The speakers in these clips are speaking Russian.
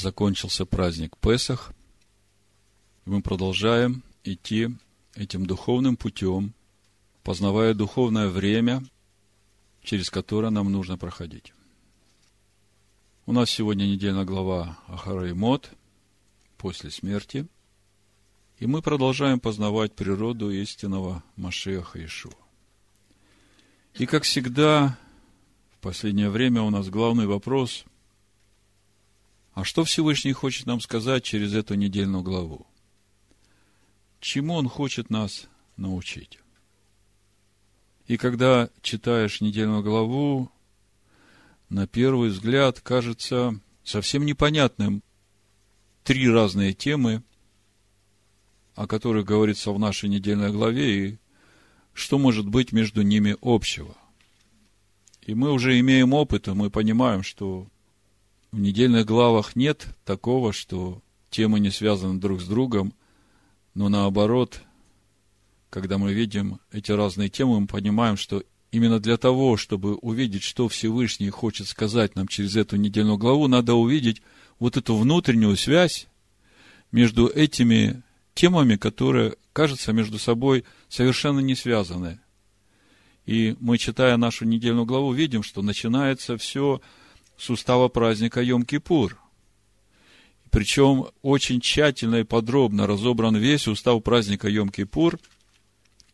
закончился праздник Песах. Мы продолжаем идти этим духовным путем, познавая духовное время, через которое нам нужно проходить. У нас сегодня недельная глава Ахараймот после смерти. И мы продолжаем познавать природу истинного Машеха Ишуа. И, как всегда, в последнее время у нас главный вопрос – а что Всевышний хочет нам сказать через эту недельную главу? Чему Он хочет нас научить? И когда читаешь недельную главу, на первый взгляд кажется совсем непонятным три разные темы, о которых говорится в нашей недельной главе, и что может быть между ними общего. И мы уже имеем опыт, и мы понимаем, что в недельных главах нет такого, что темы не связаны друг с другом, но наоборот, когда мы видим эти разные темы, мы понимаем, что именно для того, чтобы увидеть, что Всевышний хочет сказать нам через эту недельную главу, надо увидеть вот эту внутреннюю связь между этими темами, которые, кажется, между собой совершенно не связаны. И мы, читая нашу недельную главу, видим, что начинается все с устава праздника Йом-Кипур. Причем очень тщательно и подробно разобран весь устав праздника Йом-Кипур.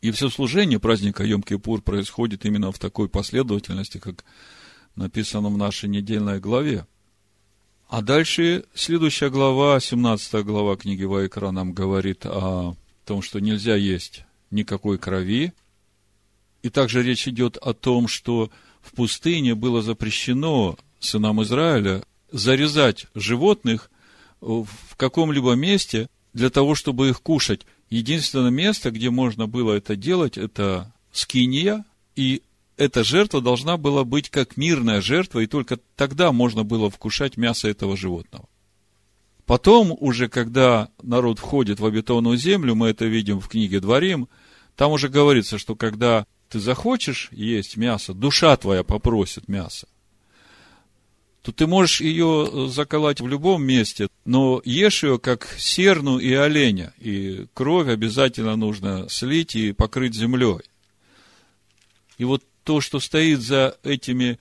И все служение праздника Йом-Кипур происходит именно в такой последовательности, как написано в нашей недельной главе. А дальше следующая глава, 17 глава книги Вайкра нам говорит о том, что нельзя есть никакой крови. И также речь идет о том, что в пустыне было запрещено сынам Израиля зарезать животных в каком-либо месте для того, чтобы их кушать. Единственное место, где можно было это делать, это скиния, и эта жертва должна была быть как мирная жертва, и только тогда можно было вкушать мясо этого животного. Потом, уже когда народ входит в обетованную землю, мы это видим в книге Дворим, там уже говорится, что когда ты захочешь есть мясо, душа твоя попросит мясо, то ты можешь ее э, заколоть в любом месте, но ешь ее как серну и оленя, и кровь обязательно нужно слить и покрыть землей. И вот то, что стоит за этими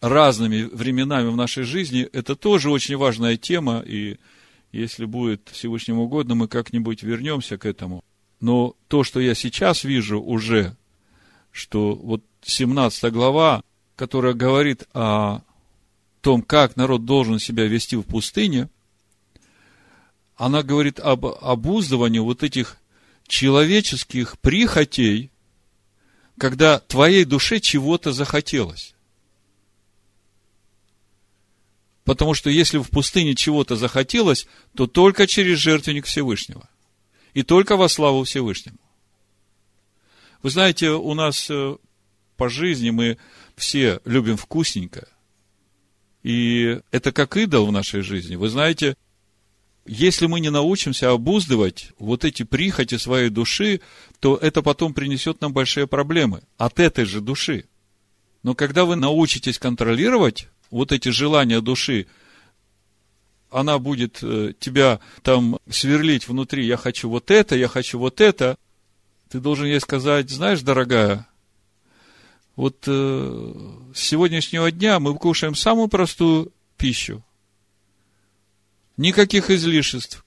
разными временами в нашей жизни, это тоже очень важная тема, и если будет Всевышнему угодно, мы как-нибудь вернемся к этому. Но то, что я сейчас вижу уже, что вот 17 глава, которая говорит о том, как народ должен себя вести в пустыне, она говорит об обуздывании вот этих человеческих прихотей, когда твоей душе чего-то захотелось. Потому что если в пустыне чего-то захотелось, то только через жертвенник Всевышнего. И только во славу Всевышнему. Вы знаете, у нас э, по жизни мы все любим вкусненькое. И это как идол в нашей жизни. Вы знаете, если мы не научимся обуздывать вот эти прихоти своей души, то это потом принесет нам большие проблемы от этой же души. Но когда вы научитесь контролировать вот эти желания души, она будет э, тебя там сверлить внутри, я хочу вот это, я хочу вот это, ты должен ей сказать, знаешь, дорогая, вот э, с сегодняшнего дня мы кушаем самую простую пищу. Никаких излишеств.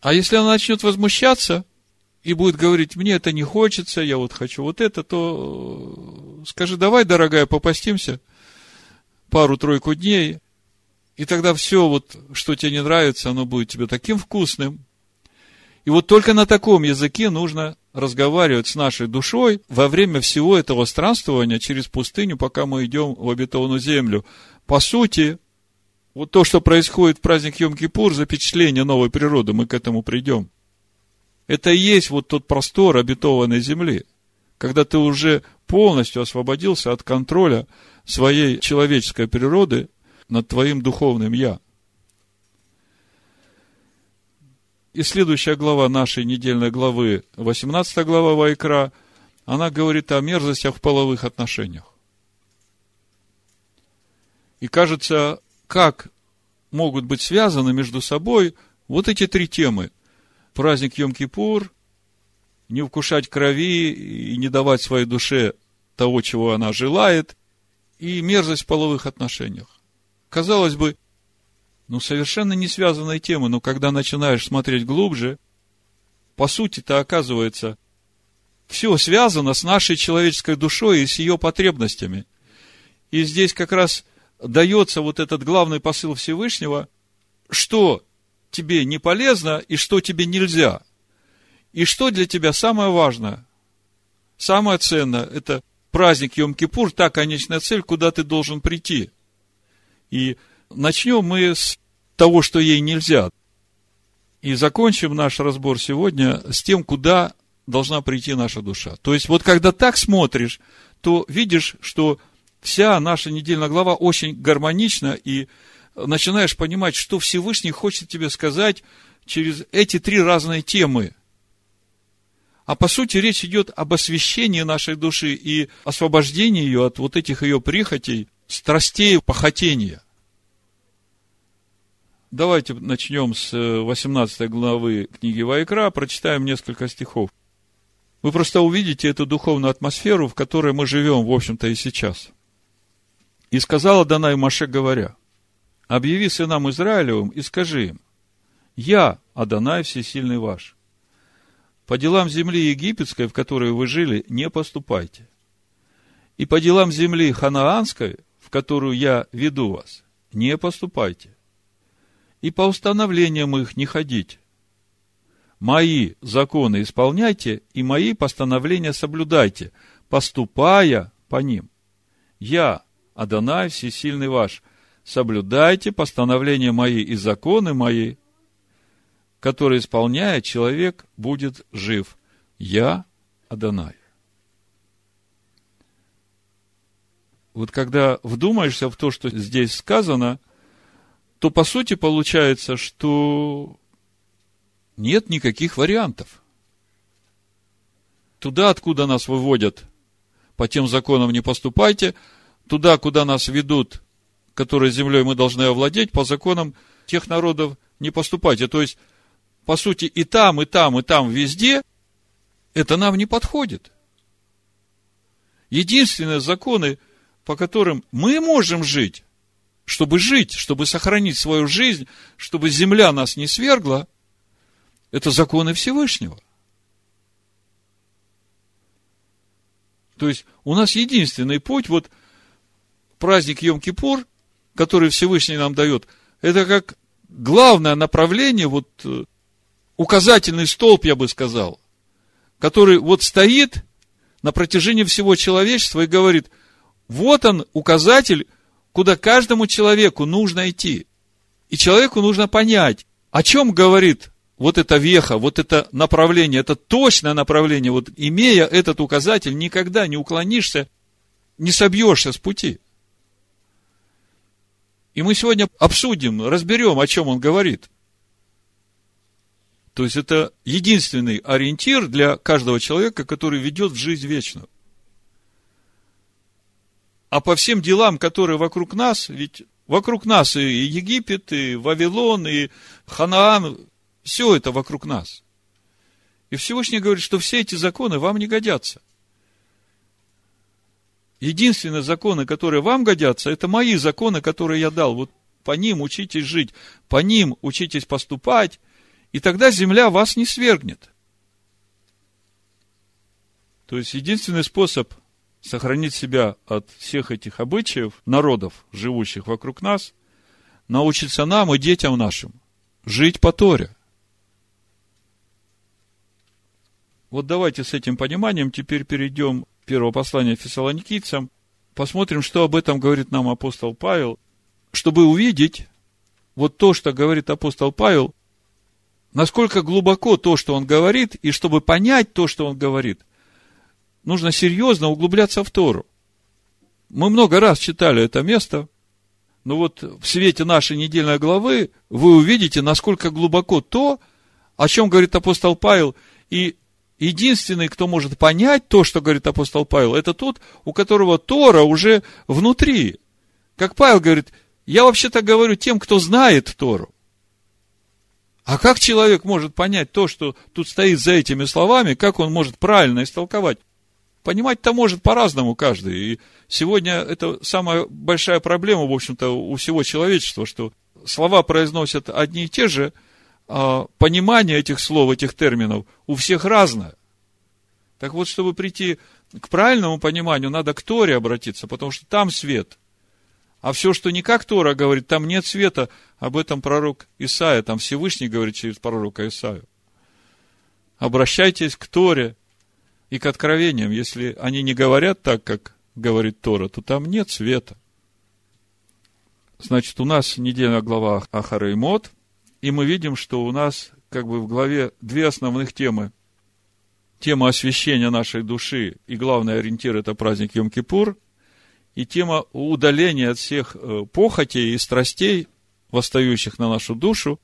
А если она начнет возмущаться и будет говорить, мне это не хочется, я вот хочу вот это, то э, скажи, давай, дорогая, попастимся пару-тройку дней, и тогда все, вот, что тебе не нравится, оно будет тебе таким вкусным. И вот только на таком языке нужно разговаривать с нашей душой во время всего этого странствования через пустыню, пока мы идем в обетованную землю. По сути, вот то, что происходит в праздник Йом-Кипур, запечатление новой природы, мы к этому придем. Это и есть вот тот простор обетованной земли, когда ты уже полностью освободился от контроля своей человеческой природы над твоим духовным «я». И следующая глава нашей недельной главы, 18 глава Вайкра, она говорит о мерзостях в половых отношениях. И кажется, как могут быть связаны между собой вот эти три темы. Праздник Йом-Кипур, не вкушать крови и не давать своей душе того, чего она желает, и мерзость в половых отношениях. Казалось бы, ну, совершенно не связанные темы, но когда начинаешь смотреть глубже, по сути-то оказывается, все связано с нашей человеческой душой и с ее потребностями. И здесь как раз дается вот этот главный посыл Всевышнего, что тебе не полезно и что тебе нельзя. И что для тебя самое важное, самое ценное, это праздник Йом-Кипур, та конечная цель, куда ты должен прийти. И начнем мы с того, что ей нельзя. И закончим наш разбор сегодня с тем, куда должна прийти наша душа. То есть, вот когда так смотришь, то видишь, что вся наша недельная глава очень гармонична, и начинаешь понимать, что Всевышний хочет тебе сказать через эти три разные темы. А по сути речь идет об освящении нашей души и освобождении ее от вот этих ее прихотей, страстей, похотения. Давайте начнем с 18 главы книги Вайкра, прочитаем несколько стихов. Вы просто увидите эту духовную атмосферу, в которой мы живем, в общем-то, и сейчас. И сказала Данай Маше, говоря, объяви сынам Израилевым и скажи им, я, Адонай, всесильный ваш. По делам земли египетской, в которой вы жили, не поступайте. И по делам земли ханаанской, в которую я веду вас, не поступайте. И по установлениям их не ходите мои законы исполняйте и мои постановления соблюдайте, поступая по ним. Я, Адонай, всесильный ваш, соблюдайте постановления мои и законы мои, которые, исполняя, человек будет жив. Я, Адонай. Вот когда вдумаешься в то, что здесь сказано, то по сути получается, что нет никаких вариантов. Туда, откуда нас выводят, по тем законам не поступайте, туда, куда нас ведут, которые землей мы должны овладеть, по законам тех народов не поступайте. То есть, по сути, и там, и там, и там, везде, это нам не подходит. Единственные законы, по которым мы можем жить, чтобы жить, чтобы сохранить свою жизнь, чтобы земля нас не свергла, это законы Всевышнего. То есть, у нас единственный путь, вот праздник Йом-Кипур, который Всевышний нам дает, это как главное направление, вот э, указательный столб, я бы сказал, который вот стоит на протяжении всего человечества и говорит, вот он указатель, куда каждому человеку нужно идти. И человеку нужно понять, о чем говорит вот эта веха, вот это направление, это точное направление, вот имея этот указатель, никогда не уклонишься, не собьешься с пути. И мы сегодня обсудим, разберем, о чем он говорит. То есть это единственный ориентир для каждого человека, который ведет в жизнь вечную. А по всем делам, которые вокруг нас, ведь вокруг нас и Египет, и Вавилон, и Ханаан, все это вокруг нас. И Всевышний говорит, что все эти законы вам не годятся. Единственные законы, которые вам годятся, это мои законы, которые я дал. Вот по ним учитесь жить, по ним учитесь поступать, и тогда земля вас не свергнет. То есть, единственный способ сохранить себя от всех этих обычаев, народов, живущих вокруг нас, научиться нам и детям нашим жить по Торе – Вот давайте с этим пониманием теперь перейдем к первого послания фессалоникийцам, посмотрим, что об этом говорит нам апостол Павел, чтобы увидеть вот то, что говорит апостол Павел, насколько глубоко то, что он говорит, и чтобы понять то, что он говорит, нужно серьезно углубляться в Тору. Мы много раз читали это место, но вот в свете нашей недельной главы вы увидите, насколько глубоко то, о чем говорит апостол Павел, и единственный, кто может понять то, что говорит апостол Павел, это тот, у которого Тора уже внутри. Как Павел говорит, Я вообще-то говорю тем, кто знает Тору. А как человек может понять то, что тут стоит за этими словами, как он может правильно истолковать? Понимать-то может по-разному каждый. И сегодня это самая большая проблема, в общем-то, у всего человечества, что слова произносят одни и те же, а понимание этих слов, этих терминов у всех разное. Так вот, чтобы прийти к правильному пониманию, надо к Торе обратиться, потому что там свет. А все, что не как Тора говорит, там нет света. Об этом пророк Исаия, там Всевышний говорит через пророка Исаию. Обращайтесь к Торе и к откровениям. Если они не говорят так, как говорит Тора, то там нет света. Значит, у нас недельная глава Ахара и Мод, и мы видим, что у нас как бы в главе две основных темы – тема освящения нашей души и главный ориентир – это праздник Йом-Кипур, и тема удаления от всех э, похотей и страстей, восстающих на нашу душу,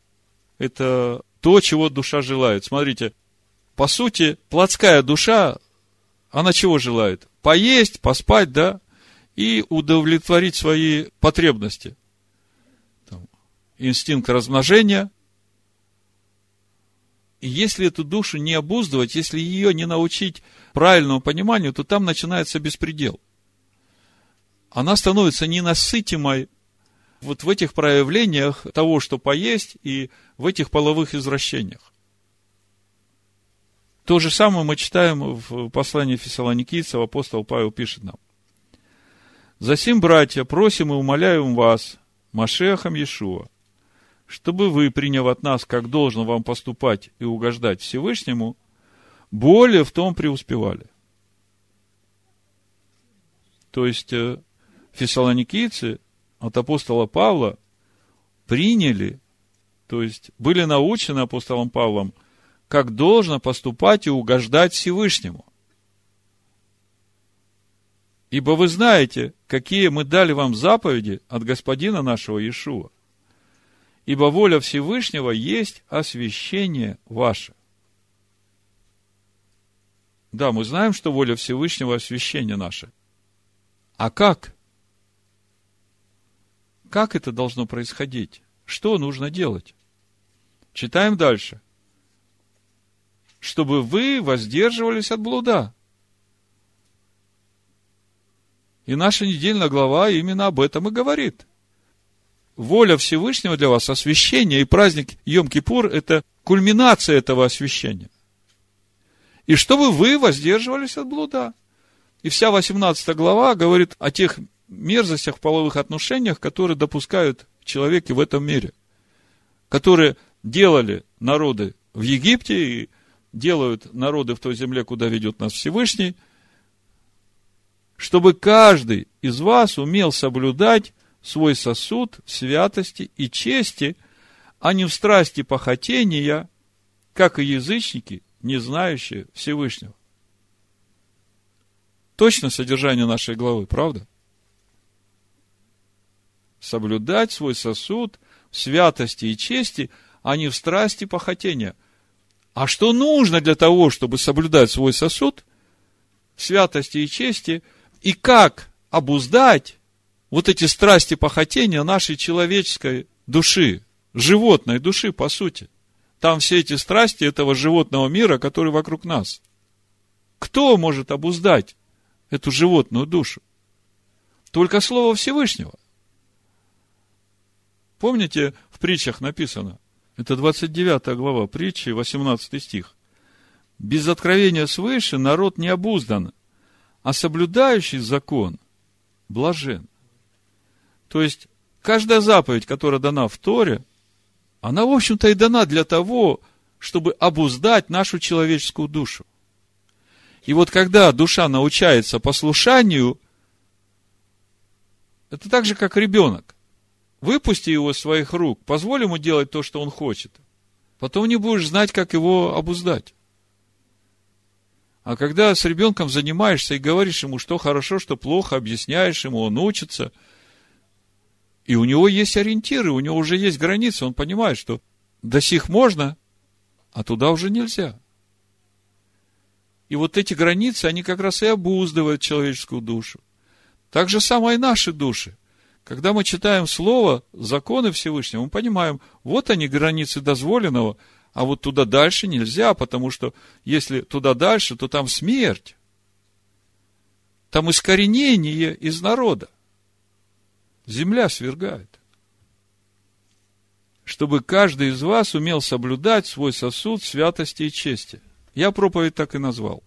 это то, чего душа желает. Смотрите, по сути, плотская душа, она чего желает? Поесть, поспать, да, и удовлетворить свои потребности. Там, инстинкт размножения, и если эту душу не обуздывать, если ее не научить правильному пониманию, то там начинается беспредел. Она становится ненасытимой вот в этих проявлениях того, что поесть, и в этих половых извращениях. То же самое мы читаем в послании Фессалоникийцев, апостол Павел пишет нам. «Засим, братья, просим и умоляем вас, Машехом Иешуа, чтобы вы, приняв от нас, как должно вам поступать и угождать Всевышнему, более в том преуспевали. То есть, э, фессалоникийцы от апостола Павла приняли, то есть, были научены апостолом Павлом, как должно поступать и угождать Всевышнему. Ибо вы знаете, какие мы дали вам заповеди от Господина нашего Иешуа ибо воля Всевышнего есть освящение ваше. Да, мы знаем, что воля Всевышнего – освящение наше. А как? Как это должно происходить? Что нужно делать? Читаем дальше. Чтобы вы воздерживались от блуда. И наша недельная глава именно об этом и говорит – воля Всевышнего для вас, освящение и праздник Йом-Кипур – это кульминация этого освящения. И чтобы вы воздерживались от блуда. И вся 18 глава говорит о тех мерзостях в половых отношениях, которые допускают человеки в этом мире. Которые делали народы в Египте и делают народы в той земле, куда ведет нас Всевышний, чтобы каждый из вас умел соблюдать свой сосуд святости и чести, а не в страсти похотения, как и язычники, не знающие Всевышнего. Точно содержание нашей главы, правда? Соблюдать свой сосуд в святости и чести, а не в страсти похотения. А что нужно для того, чтобы соблюдать свой сосуд святости и чести, и как обуздать вот эти страсти похотения нашей человеческой души, животной души, по сути. Там все эти страсти этого животного мира, который вокруг нас. Кто может обуздать эту животную душу? Только Слово Всевышнего. Помните, в притчах написано, это 29 глава притчи, 18 стих. Без откровения свыше народ не обуздан, а соблюдающий закон блажен. То есть, каждая заповедь, которая дана в Торе, она, в общем-то, и дана для того, чтобы обуздать нашу человеческую душу. И вот когда душа научается послушанию, это так же, как ребенок. Выпусти его из своих рук, позволь ему делать то, что он хочет. Потом не будешь знать, как его обуздать. А когда с ребенком занимаешься и говоришь ему, что хорошо, что плохо, объясняешь ему, он учится – и у него есть ориентиры, у него уже есть границы, он понимает, что до сих можно, а туда уже нельзя. И вот эти границы, они как раз и обуздывают человеческую душу. Так же самое и наши души. Когда мы читаем Слово, законы Всевышнего, мы понимаем, вот они границы дозволенного, а вот туда дальше нельзя, потому что если туда дальше, то там смерть. Там искоренение из народа. Земля свергает. Чтобы каждый из вас умел соблюдать свой сосуд святости и чести. Я проповедь так и назвал.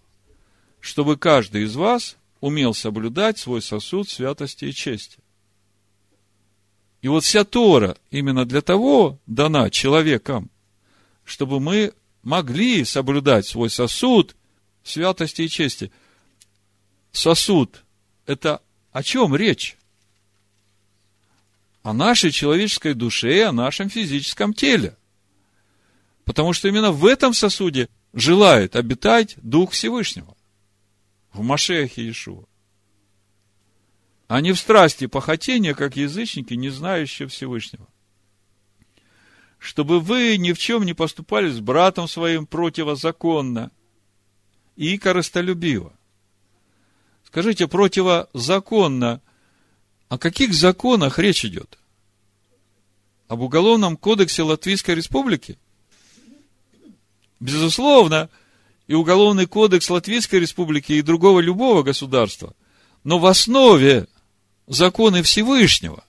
Чтобы каждый из вас умел соблюдать свой сосуд святости и чести. И вот вся Тора именно для того дана человекам, чтобы мы могли соблюдать свой сосуд святости и чести. Сосуд – это о чем речь? О нашей человеческой душе, о нашем физическом теле. Потому что именно в этом сосуде желает обитать Дух Всевышнего. В Машехе Иешуа а не в страсти похотения, как язычники, не знающие Всевышнего. Чтобы вы ни в чем не поступали с братом своим противозаконно и корыстолюбиво. Скажите, противозаконно, о каких законах речь идет? Об Уголовном кодексе Латвийской Республики? Безусловно, и Уголовный кодекс Латвийской Республики, и другого любого государства. Но в основе законы Всевышнего.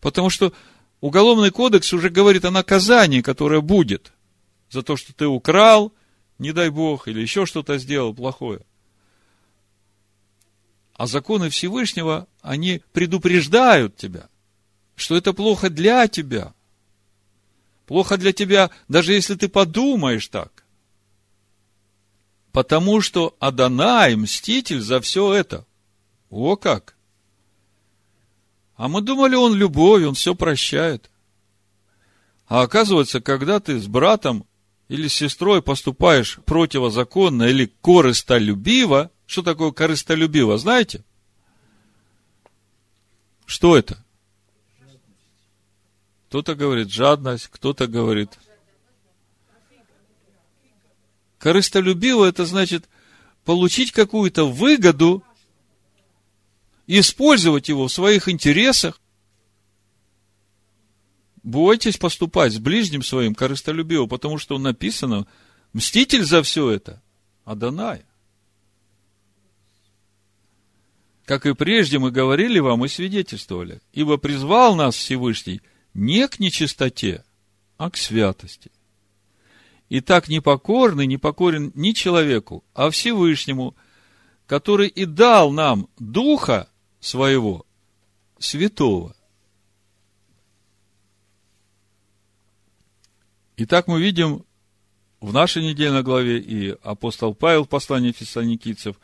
Потому что Уголовный кодекс уже говорит о наказании, которое будет за то, что ты украл, не дай Бог, или еще что-то сделал плохое. А законы Всевышнего, они предупреждают тебя, что это плохо для тебя. Плохо для тебя, даже если ты подумаешь так. Потому что Адонай, мститель за все это. О как! А мы думали, он любовь, он все прощает. А оказывается, когда ты с братом или с сестрой поступаешь противозаконно или корыстолюбиво, что такое корыстолюбиво, знаете? Что это? Кто-то говорит жадность, кто-то говорит... Корыстолюбиво – это значит получить какую-то выгоду использовать его в своих интересах. Бойтесь поступать с ближним своим корыстолюбиво, потому что написано, мститель за все это – Адонай. Как и прежде мы говорили вам и свидетельствовали, ибо призвал нас Всевышний не к нечистоте, а к святости. И так непокорный не покорен ни человеку, а Всевышнему, который и дал нам Духа своего святого. Итак, мы видим в нашей недельной главе и апостол Павел в послании фессалоникийцев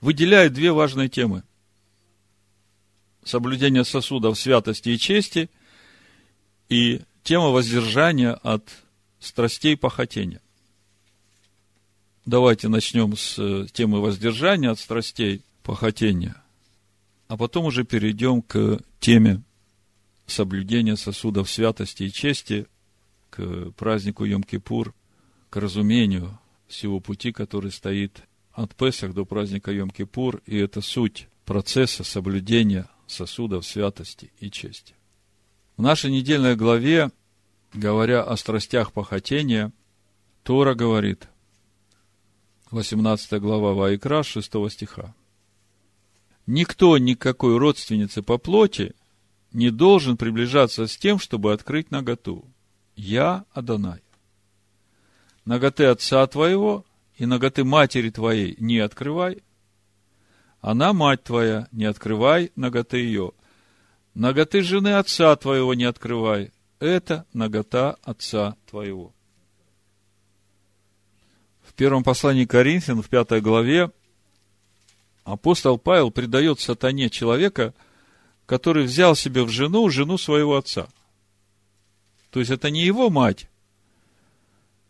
выделяет две важные темы. Соблюдение сосудов святости и чести и тема воздержания от страстей похотения. Давайте начнем с темы воздержания от страстей похотения – а потом уже перейдем к теме соблюдения сосудов святости и чести, к празднику Йом-Кипур, к разумению всего пути, который стоит от Песах до праздника Йом-Кипур, и это суть процесса соблюдения сосудов святости и чести. В нашей недельной главе, говоря о страстях похотения, Тора говорит, 18 глава Ваикра, 6 стиха никто никакой родственницы по плоти не должен приближаться с тем, чтобы открыть наготу. Я Адонай. Наготы отца твоего и наготы матери твоей не открывай. Она, мать твоя, не открывай наготы ее. Наготы жены отца твоего не открывай. Это нагота отца твоего. В первом послании Коринфян, в пятой главе, апостол Павел предает сатане человека, который взял себе в жену жену своего отца. То есть это не его мать,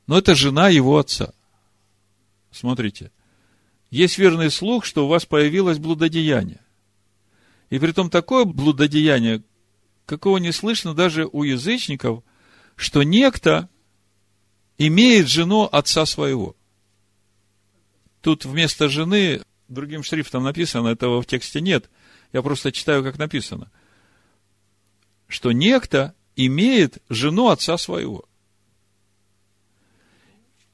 но это жена его отца. Смотрите, есть верный слух, что у вас появилось блудодеяние. И при том такое блудодеяние, какого не слышно даже у язычников, что некто имеет жену отца своего. Тут вместо жены другим шрифтом написано, этого в тексте нет. Я просто читаю, как написано. Что некто имеет жену отца своего.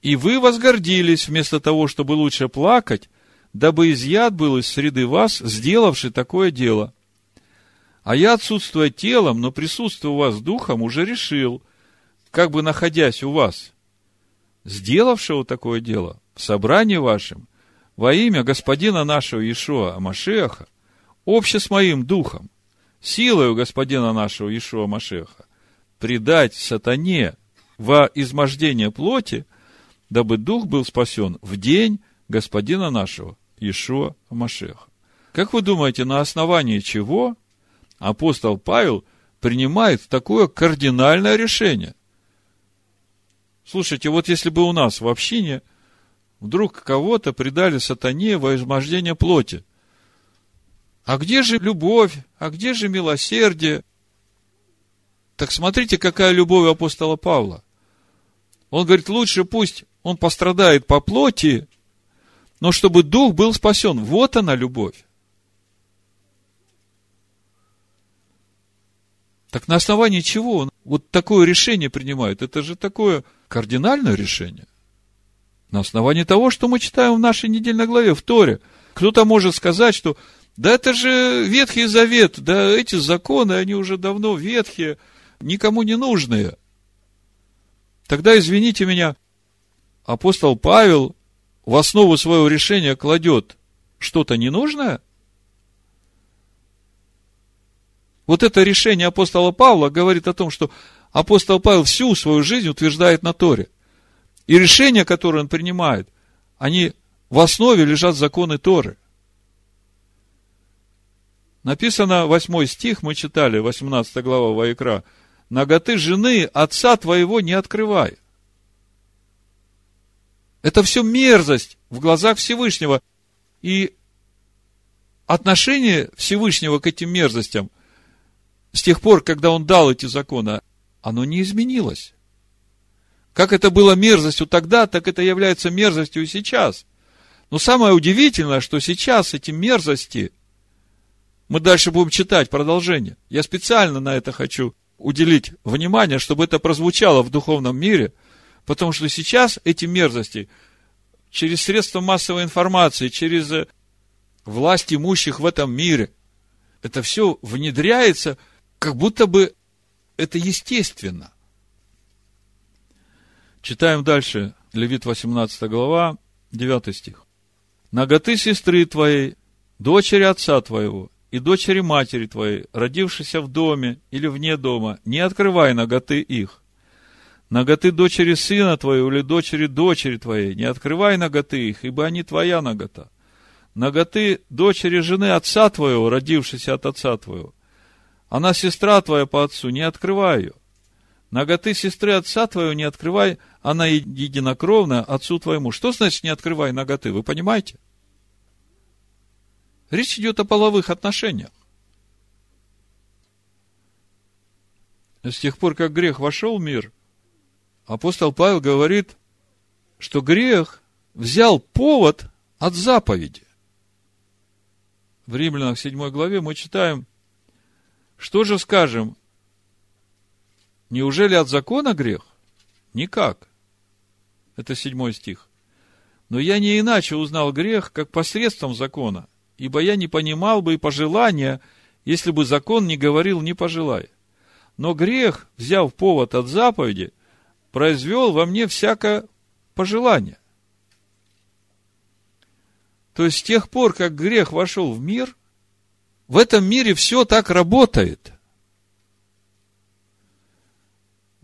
И вы возгордились вместо того, чтобы лучше плакать, дабы изъят был из среды вас, сделавший такое дело. А я, отсутствуя телом, но присутствуя у вас духом, уже решил, как бы находясь у вас, сделавшего такое дело в собрании вашем, во имя Господина нашего Иешуа Амашеха, обще с моим духом, силою Господина нашего Иешуа Амашеха, предать сатане во измождение плоти, дабы дух был спасен в день Господина нашего Иешуа Амашеха. Как вы думаете, на основании чего апостол Павел принимает такое кардинальное решение? Слушайте, вот если бы у нас в общине вдруг кого-то предали сатане во измождение плоти, а где же любовь? А где же милосердие? Так смотрите, какая любовь апостола Павла. Он говорит, лучше пусть он пострадает по плоти, но чтобы дух был спасен. Вот она любовь. Так на основании чего он вот такое решение принимает? Это же такое кардинальное решение. На основании того, что мы читаем в нашей недельной главе, в Торе. Кто-то может сказать, что да это же Ветхий Завет, да эти законы, они уже давно ветхие, никому не нужные. Тогда, извините меня, апостол Павел в основу своего решения кладет что-то ненужное? Вот это решение апостола Павла говорит о том, что апостол Павел всю свою жизнь утверждает на Торе. И решения, которые он принимает, они в основе лежат законы Торы. Написано, 8 стих, мы читали, 18 глава Ваикра, «Ноготы жены отца твоего не открывай». Это все мерзость в глазах Всевышнего. И отношение Всевышнего к этим мерзостям с тех пор, когда он дал эти законы, оно не изменилось. Как это было мерзостью тогда, так это является мерзостью и сейчас. Но самое удивительное, что сейчас эти мерзости, мы дальше будем читать продолжение. Я специально на это хочу уделить внимание, чтобы это прозвучало в духовном мире, потому что сейчас эти мерзости через средства массовой информации, через власть имущих в этом мире, это все внедряется, как будто бы это естественно. Читаем дальше, Левит 18 глава, 9 стих. Ноготы сестры твоей, дочери отца твоего и дочери матери твоей, родившейся в доме или вне дома, не открывай ноготы их. Ноготы дочери сына твоего или дочери дочери твоей, не открывай ноготы их, ибо они твоя ногота. Ноготы дочери жены отца твоего, родившейся от отца твоего. Она сестра твоя по отцу, не открывай ее. Ноготы сестры отца твоего не открывай, она единокровная отцу твоему. Что значит не открывай ноготы? Вы понимаете? Речь идет о половых отношениях. С тех пор, как грех вошел в мир, апостол Павел говорит, что грех взял повод от заповеди. В Римлянах 7 главе мы читаем, что же скажем, Неужели от закона грех? Никак. Это седьмой стих. Но я не иначе узнал грех, как посредством закона, ибо я не понимал бы и пожелания, если бы закон не говорил «не пожелай». Но грех, взяв повод от заповеди, произвел во мне всякое пожелание. То есть, с тех пор, как грех вошел в мир, в этом мире все так работает –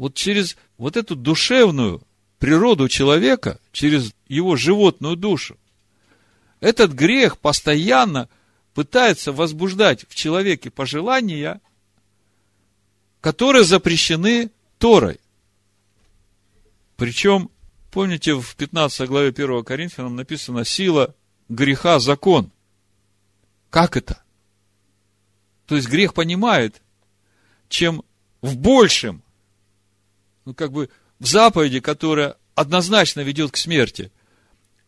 вот через вот эту душевную природу человека, через его животную душу, этот грех постоянно пытается возбуждать в человеке пожелания, которые запрещены Торой. Причем, помните, в 15 главе 1 Коринфянам написано «сила греха – закон». Как это? То есть грех понимает, чем в большем ну, как бы в заповеди, которая однозначно ведет к смерти,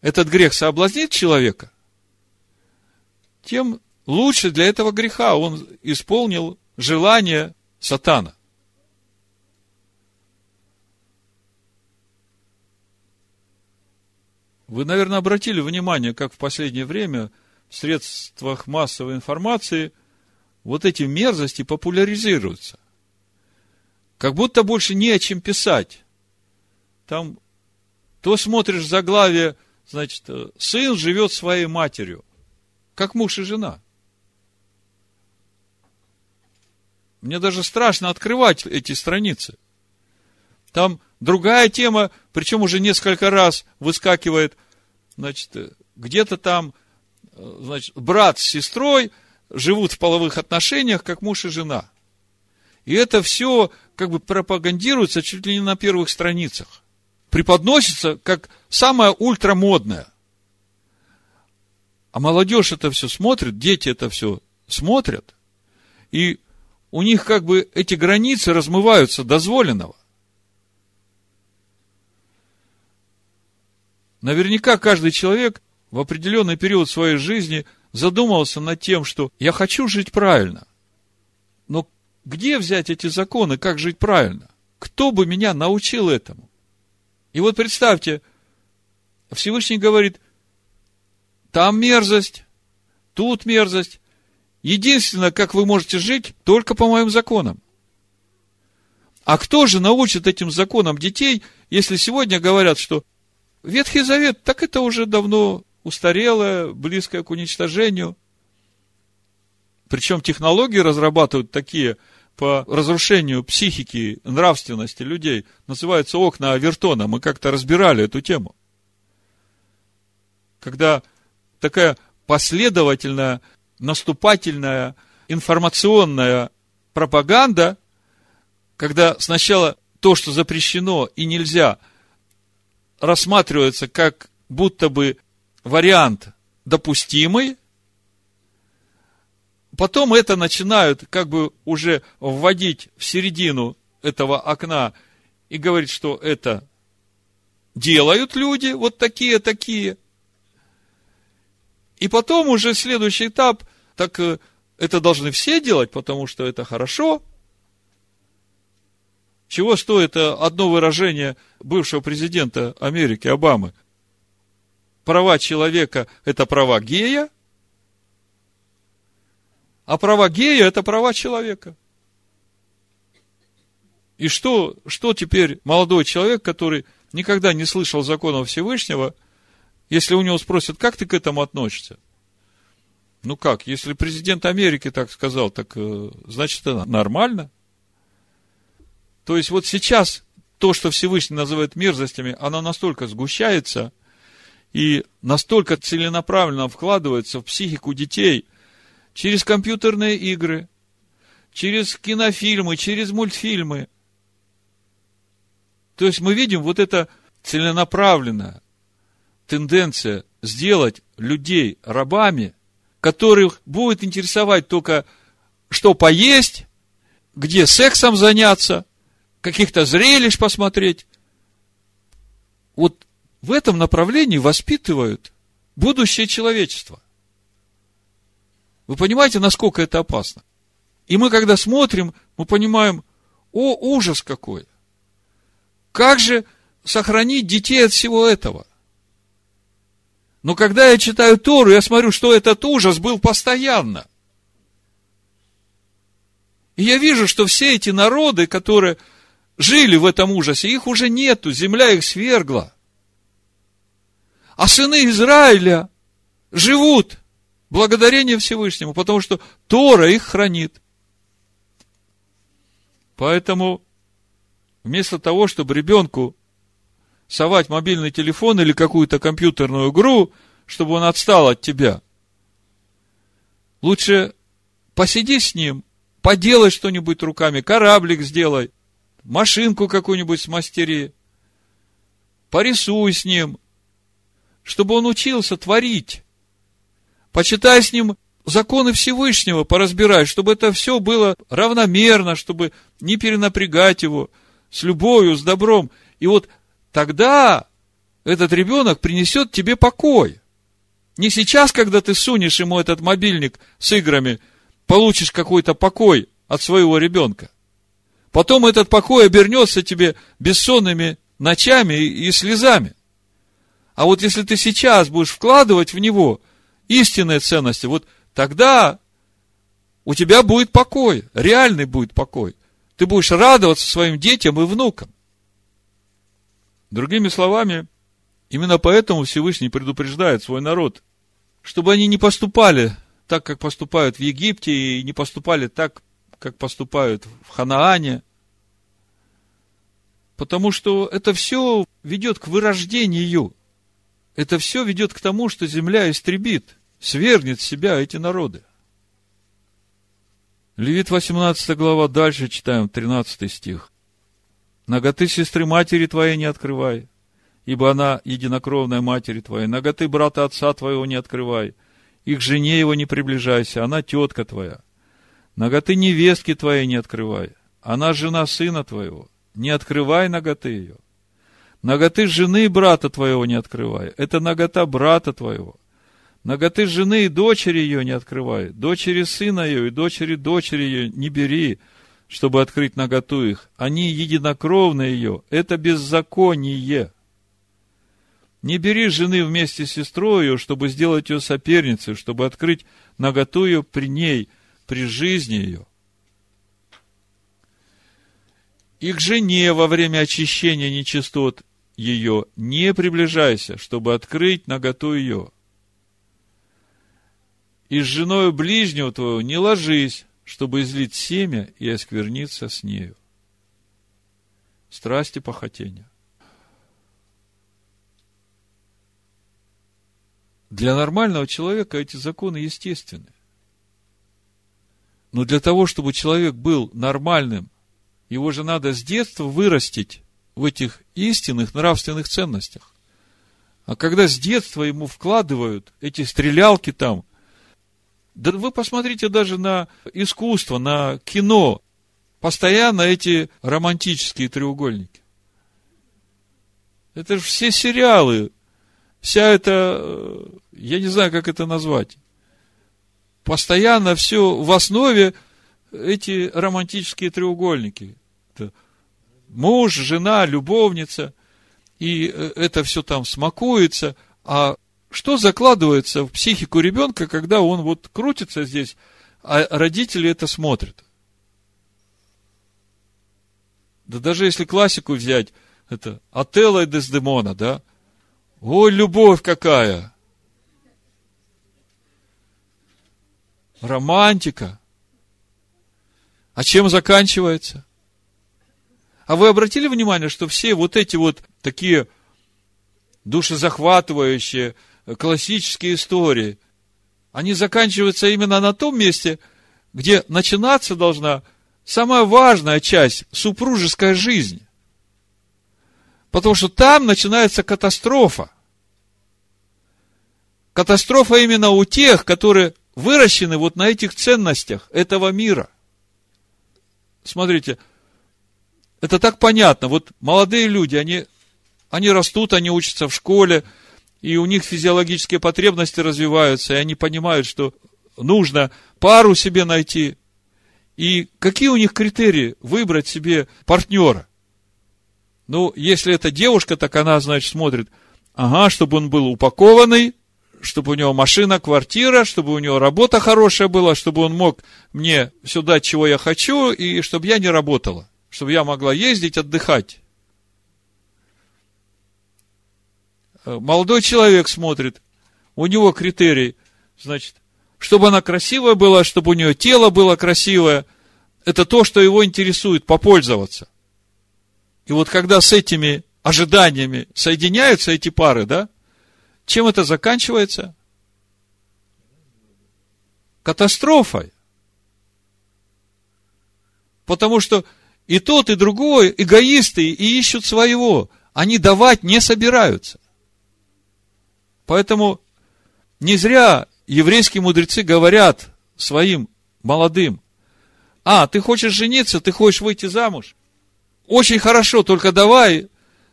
этот грех соблазнит человека, тем лучше для этого греха. Он исполнил желание сатана. Вы, наверное, обратили внимание, как в последнее время в средствах массовой информации вот эти мерзости популяризируются. Как будто больше не о чем писать. Там то смотришь заглавие, значит, сын живет своей матерью, как муж и жена. Мне даже страшно открывать эти страницы. Там другая тема, причем уже несколько раз выскакивает, значит, где-то там, значит, брат с сестрой живут в половых отношениях, как муж и жена. И это все как бы пропагандируется чуть ли не на первых страницах. Преподносится как самое ультрамодное. А молодежь это все смотрит, дети это все смотрят. И у них как бы эти границы размываются дозволенного. Наверняка каждый человек в определенный период своей жизни задумался над тем, что я хочу жить правильно. Где взять эти законы, как жить правильно? Кто бы меня научил этому? И вот представьте, Всевышний говорит, там мерзость, тут мерзость, Единственное, как вы можете жить, только по моим законам. А кто же научит этим законам детей, если сегодня говорят, что Ветхий Завет, так это уже давно устарелое, близкое к уничтожению. Причем технологии разрабатывают такие по разрушению психики, нравственности людей. Называются окна Авертона. Мы как-то разбирали эту тему. Когда такая последовательная наступательная информационная пропаганда, когда сначала то, что запрещено и нельзя, рассматривается как будто бы вариант допустимый, потом это начинают как бы уже вводить в середину этого окна и говорить, что это делают люди, вот такие, такие. И потом уже следующий этап, так э, это должны все делать, потому что это хорошо. Чего стоит э, одно выражение бывшего президента Америки Обамы? Права человека – это права гея, а права гея – это права человека. И что, что теперь молодой человек, который никогда не слышал закона Всевышнего, если у него спросят, как ты к этому относишься? Ну как, если президент Америки так сказал, так э, значит это нормально. То есть вот сейчас то, что Всевышний называет мерзостями, оно настолько сгущается и настолько целенаправленно вкладывается в психику детей через компьютерные игры, через кинофильмы, через мультфильмы. То есть мы видим вот это целенаправленное тенденция сделать людей рабами, которых будет интересовать только, что поесть, где сексом заняться, каких-то зрелищ посмотреть. Вот в этом направлении воспитывают будущее человечества. Вы понимаете, насколько это опасно? И мы, когда смотрим, мы понимаем, о, ужас какой! Как же сохранить детей от всего этого? Но когда я читаю Тору, я смотрю, что этот ужас был постоянно. И я вижу, что все эти народы, которые жили в этом ужасе, их уже нету, земля их свергла. А сыны Израиля живут благодарение Всевышнему, потому что Тора их хранит. Поэтому вместо того, чтобы ребенку совать мобильный телефон или какую-то компьютерную игру, чтобы он отстал от тебя. Лучше посиди с ним, поделай что-нибудь руками, кораблик сделай, машинку какую-нибудь смастери, порисуй с ним, чтобы он учился творить. Почитай с ним законы Всевышнего, поразбирай, чтобы это все было равномерно, чтобы не перенапрягать его, с любовью, с добром. И вот тогда этот ребенок принесет тебе покой. Не сейчас, когда ты сунешь ему этот мобильник с играми, получишь какой-то покой от своего ребенка. Потом этот покой обернется тебе бессонными ночами и слезами. А вот если ты сейчас будешь вкладывать в него истинные ценности, вот тогда у тебя будет покой, реальный будет покой. Ты будешь радоваться своим детям и внукам. Другими словами, именно поэтому Всевышний предупреждает свой народ, чтобы они не поступали так, как поступают в Египте, и не поступали так, как поступают в Ханаане, потому что это все ведет к вырождению. Это все ведет к тому, что земля истребит, свергнет с себя эти народы. Левит 18 глава, дальше читаем, 13 стих. Ноготы сестры матери твоей не открывай, ибо она единокровная матери твоей. Ноготы брата отца твоего не открывай, их жене его не приближайся, она тетка твоя. Ноготы невестки твоей не открывай, она жена сына твоего. Не открывай ноготы ее. Ноготы жены брата твоего не открывай. Это нагота брата твоего. Ноготы жены и дочери ее не открывай. Дочери сына ее и дочери дочери ее не бери, чтобы открыть наготу их. Они единокровные ее. Это беззаконие. Не бери жены вместе с сестрой ее, чтобы сделать ее соперницей, чтобы открыть наготу ее при ней, при жизни ее. И к жене во время очищения нечистот ее не приближайся, чтобы открыть наготу ее и с женою ближнего твоего не ложись, чтобы излить семя и оскверниться с нею. Страсти похотения. Для нормального человека эти законы естественны. Но для того, чтобы человек был нормальным, его же надо с детства вырастить в этих истинных нравственных ценностях. А когда с детства ему вкладывают эти стрелялки там – да вы посмотрите даже на искусство, на кино. Постоянно эти романтические треугольники. Это же все сериалы. Вся эта, э, я не знаю, как это назвать. Постоянно все в основе эти романтические треугольники. Муж, жена, любовница. И э, это все там смакуется. А что закладывается в психику ребенка, когда он вот крутится здесь, а родители это смотрят? Да даже если классику взять, это Отелло и Дездемона, да? Ой, любовь какая! Романтика. А чем заканчивается? А вы обратили внимание, что все вот эти вот такие душезахватывающие, классические истории, они заканчиваются именно на том месте, где начинаться должна самая важная часть – супружеская жизнь. Потому что там начинается катастрофа. Катастрофа именно у тех, которые выращены вот на этих ценностях этого мира. Смотрите, это так понятно. Вот молодые люди, они, они растут, они учатся в школе – и у них физиологические потребности развиваются, и они понимают, что нужно пару себе найти. И какие у них критерии выбрать себе партнера? Ну, если это девушка, так она, значит, смотрит, ага, чтобы он был упакованный, чтобы у него машина, квартира, чтобы у него работа хорошая была, чтобы он мог мне все дать, чего я хочу, и чтобы я не работала, чтобы я могла ездить, отдыхать. Э, молодой человек смотрит, у него критерий, значит, чтобы она красивая была, чтобы у нее тело было красивое, это то, что его интересует, попользоваться. И вот когда с этими ожиданиями соединяются эти пары, да, чем это заканчивается? Катастрофой. Потому что и тот, и другой эгоисты и ищут своего. Они давать не собираются. Поэтому не зря еврейские мудрецы говорят своим молодым, а, ты хочешь жениться, ты хочешь выйти замуж? Очень хорошо, только давай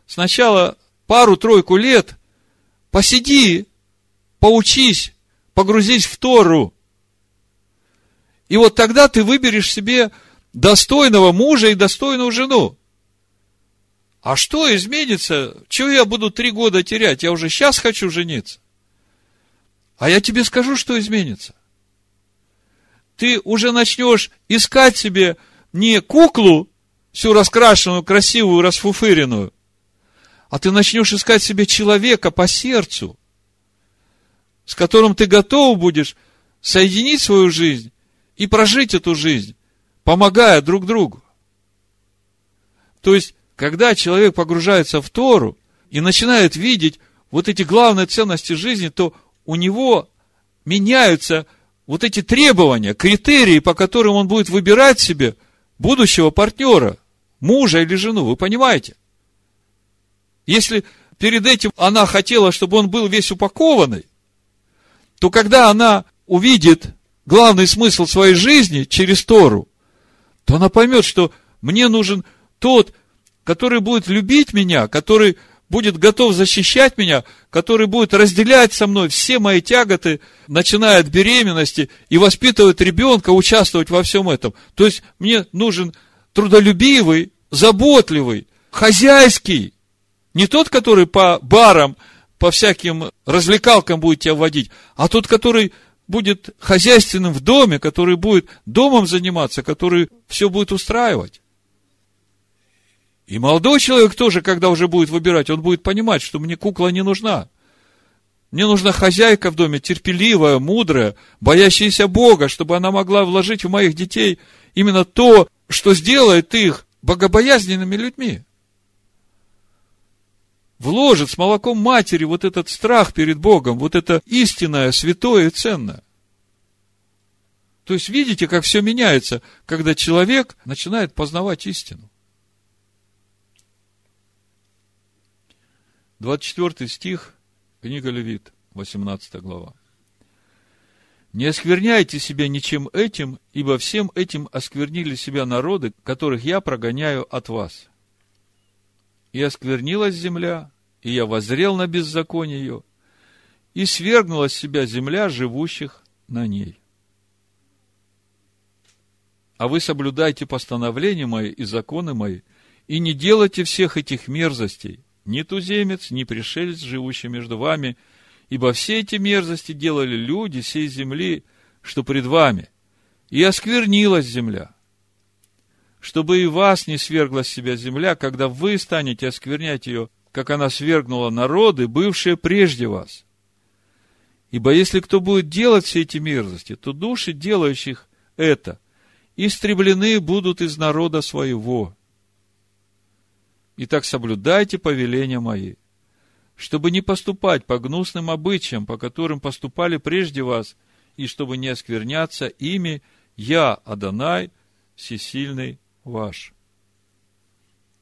сначала пару-тройку лет посиди поучись, погрузись в Тору. И вот тогда ты выберешь себе достойного мужа и достойную жену. А что изменится? Чего я буду три года терять? Я уже сейчас хочу жениться. А я тебе скажу, что изменится. Ты уже начнешь искать себе не куклу, всю раскрашенную, красивую, расфуфыренную, а ты начнешь искать себе человека по сердцу, с которым ты готов будешь соединить свою жизнь и прожить эту жизнь, помогая друг другу. То есть, когда человек погружается в Тору и начинает видеть вот эти главные ценности жизни, то у него меняются вот эти требования, критерии, по которым он будет выбирать себе будущего партнера, мужа или жену. Вы понимаете? Если перед этим она хотела, чтобы он был весь упакованный, то когда она увидит главный смысл своей жизни через Тору, то она поймет, что мне нужен тот, который будет любить меня, который будет готов защищать меня, который будет разделять со мной все мои тяготы, начиная от беременности, и воспитывать ребенка, участвовать во всем этом. То есть мне нужен трудолюбивый, заботливый, хозяйский, не тот, который по барам, по всяким развлекалкам будет тебя водить, а тот, который будет хозяйственным в доме, который будет домом заниматься, который все будет устраивать. И молодой человек тоже, когда уже будет выбирать, он будет понимать, что мне кукла не нужна. Мне нужна хозяйка в доме, терпеливая, мудрая, боящаяся Бога, чтобы она могла вложить в моих детей именно то, что сделает их богобоязненными людьми. Вложит с молоком матери вот этот страх перед Богом, вот это истинное, святое и ценное. То есть, видите, как все меняется, когда человек начинает познавать истину. 24 стих, книга Левит, 18 глава. Не оскверняйте себя ничем этим, ибо всем этим осквернили себя народы, которых я прогоняю от вас. И осквернилась земля, и я возрел на беззаконие ее, и свергнула с себя земля живущих на ней. А вы соблюдайте постановления мои и законы мои, и не делайте всех этих мерзостей – ни туземец, ни пришелец, живущий между вами, ибо все эти мерзости делали люди сей земли, что пред вами, и осквернилась земля. Чтобы и вас не свергла с себя земля, когда вы станете осквернять ее, как она свергнула народы, бывшие прежде вас. Ибо если кто будет делать все эти мерзости, то души, делающих это, истреблены будут из народа своего. Итак, соблюдайте повеления мои, чтобы не поступать по гнусным обычаям, по которым поступали прежде вас, и чтобы не оскверняться ими, я, Адонай, всесильный ваш.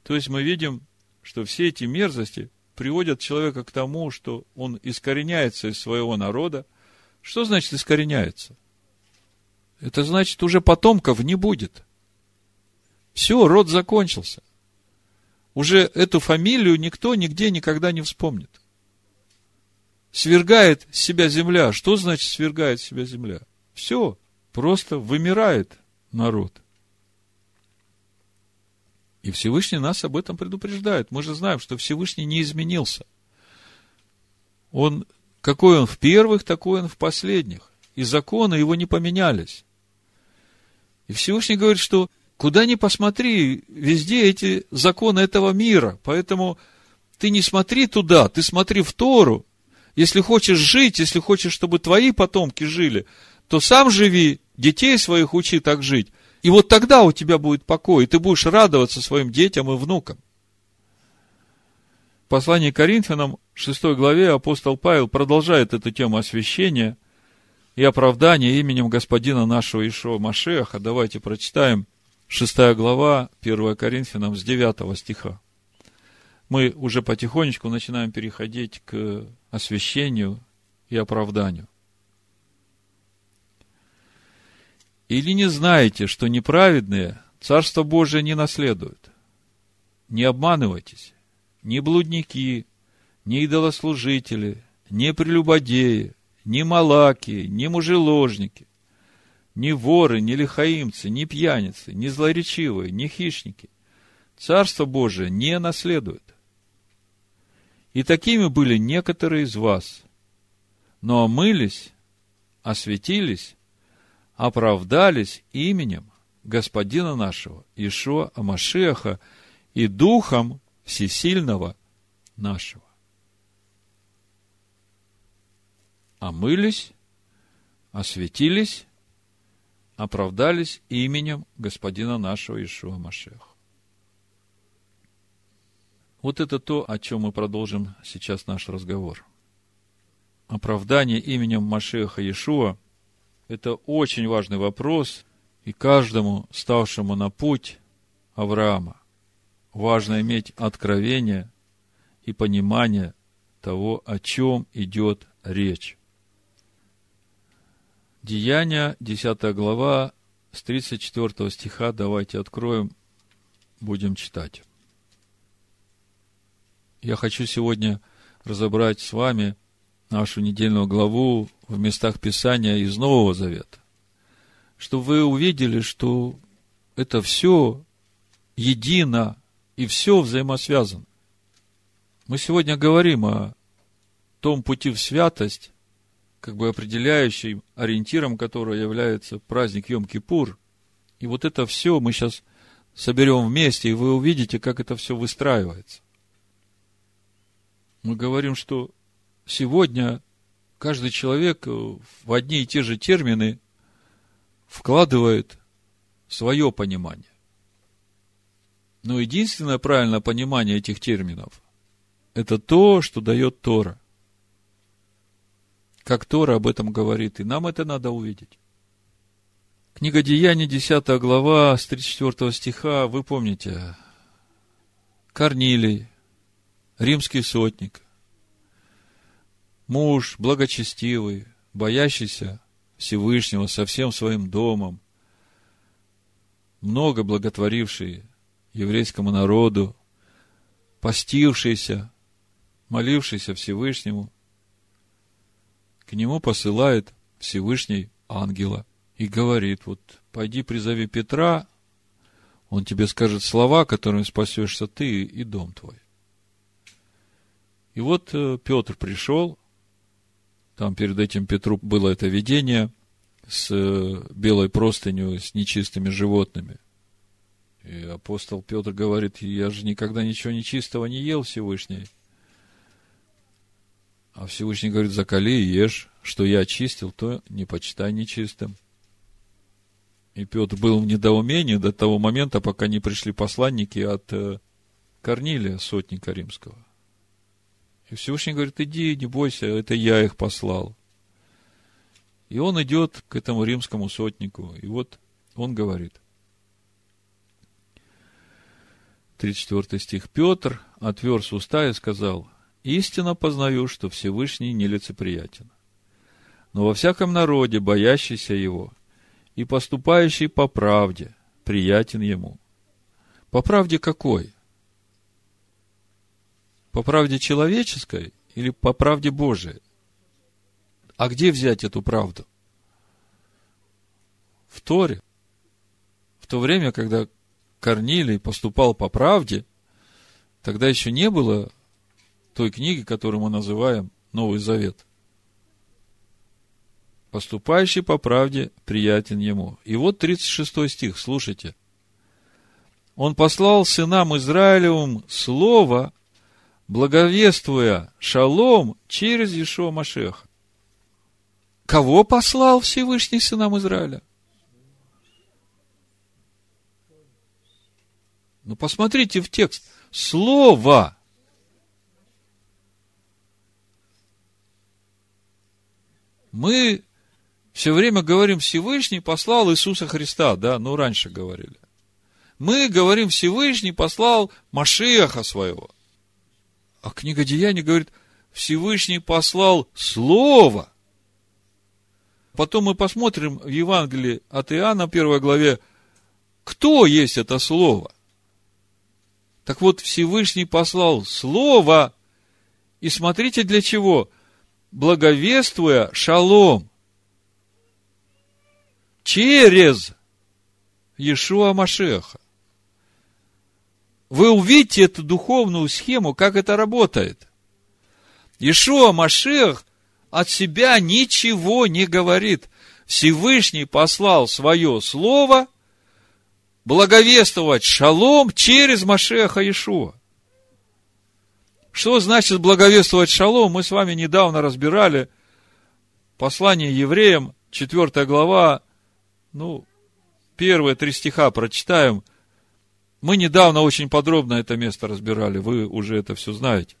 То есть мы видим, что все эти мерзости приводят человека к тому, что он искореняется из своего народа. Что значит искореняется? Это значит, уже потомков не будет. Все, род закончился уже эту фамилию никто нигде никогда не вспомнит. Свергает себя земля. Что значит свергает себя земля? Все, просто вымирает народ. И Всевышний нас об этом предупреждает. Мы же знаем, что Всевышний не изменился. Он, какой он в первых, такой он в последних. И законы его не поменялись. И Всевышний говорит, что Куда ни посмотри, везде эти законы этого мира. Поэтому ты не смотри туда, ты смотри в Тору. Если хочешь жить, если хочешь, чтобы твои потомки жили, то сам живи, детей своих учи так жить. И вот тогда у тебя будет покой, и ты будешь радоваться своим детям и внукам. В послании к Коринфянам, 6 главе, апостол Павел продолжает эту тему освящения и оправдания именем Господина нашего Ишуа Машеха. Давайте прочитаем 6 глава, 1 Коринфянам, с 9 стиха. Мы уже потихонечку начинаем переходить к освящению и оправданию. Или не знаете, что неправедные Царство Божие не наследуют? Не обманывайтесь. Ни блудники, ни идолослужители, ни прелюбодеи, ни малаки, ни мужеложники, ни воры, ни лихаимцы, ни пьяницы, ни злоречивые, ни хищники Царство Божие не наследуют. И такими были некоторые из вас, но омылись, осветились, оправдались именем Господина нашего, Ишуа Амашеха, и Духом Всесильного нашего. Омылись, осветились, оправдались именем Господина нашего Ишуа Машеха. Вот это то, о чем мы продолжим сейчас наш разговор. Оправдание именем Машеха Иешуа – это очень важный вопрос, и каждому, ставшему на путь Авраама, важно иметь откровение и понимание того, о чем идет речь. Деяния, 10 глава, с 34 стиха давайте откроем, будем читать. Я хочу сегодня разобрать с вами нашу недельную главу в местах Писания из Нового Завета, чтобы вы увидели, что это все едино и все взаимосвязано. Мы сегодня говорим о том пути в святость, как бы определяющим ориентиром которого является праздник Йом-Кипур. И вот это все мы сейчас соберем вместе, и вы увидите, как это все выстраивается мы говорим, что сегодня каждый человек в одни и те же термины вкладывает свое понимание. Но единственное правильное понимание этих терминов – это то, что дает Тора. Как Тора об этом говорит, и нам это надо увидеть. Книга Деяний, 10 глава, с 34 стиха, вы помните, Корнилий, римский сотник, муж благочестивый, боящийся Всевышнего со всем своим домом, много благотворивший еврейскому народу, постившийся, молившийся Всевышнему, к нему посылает Всевышний ангела и говорит, вот, пойди призови Петра, он тебе скажет слова, которыми спасешься ты и дом твой. И вот э, Петр пришел, там перед этим Петру было это видение с э, белой простынью, с нечистыми животными. И апостол Петр говорит, я же никогда ничего нечистого не ел Всевышний. А Всевышний говорит, закали и ешь, что я очистил, то не почитай нечистым. И Петр был в недоумении до того момента, пока не пришли посланники от э, Корнилия, сотника римского. И Всевышний говорит, иди, не бойся, это я их послал. И он идет к этому римскому сотнику. И вот он говорит. 34 стих. Петр отверз уста и сказал, «Истинно познаю, что Всевышний нелицеприятен. Но во всяком народе, боящийся его и поступающий по правде, приятен ему». По правде какой? По правде человеческой или по правде Божией? А где взять эту правду? В Торе. В то время, когда Корнилий поступал по правде, тогда еще не было той книги, которую мы называем Новый Завет. Поступающий по правде приятен ему. И вот 36 стих, слушайте. Он послал сынам Израилевым слово благовествуя шалом через Ишуа Машеха. Кого послал Всевышний сынам Израиля? Ну, посмотрите в текст. Слово. Мы все время говорим, Всевышний послал Иисуса Христа, да, ну, раньше говорили. Мы говорим, Всевышний послал Машеха своего – а книга Деяний говорит, Всевышний послал Слово. Потом мы посмотрим в Евангелии от Иоанна, первой главе, кто есть это Слово. Так вот, Всевышний послал Слово, и смотрите для чего. благовествуя шалом через Иешуа Машеха. Вы увидите эту духовную схему, как это работает. Иешуа Машех от себя ничего не говорит. Всевышний послал свое слово благовествовать шалом через Машеха Иешуа. Что значит благовествовать шалом? Мы с вами недавно разбирали послание евреям, 4 глава, ну, первые три стиха прочитаем. Мы недавно очень подробно это место разбирали, вы уже это все знаете.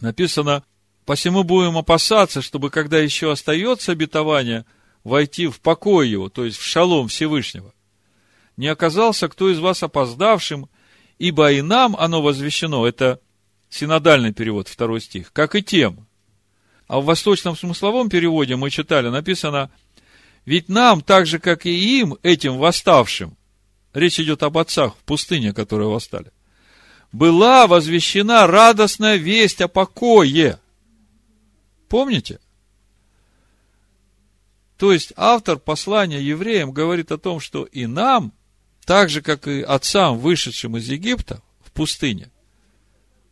Написано, посему будем опасаться, чтобы когда еще остается обетование, войти в покой его, то есть в шалом Всевышнего. Не оказался кто из вас опоздавшим, ибо и нам оно возвещено, это синодальный перевод, второй стих, как и тем. А в восточном смысловом переводе мы читали, написано, ведь нам, так же, как и им, этим восставшим, речь идет об отцах в пустыне, которые восстали, была возвещена радостная весть о покое. Помните? То есть автор послания евреям говорит о том, что и нам, так же, как и отцам, вышедшим из Египта в пустыне,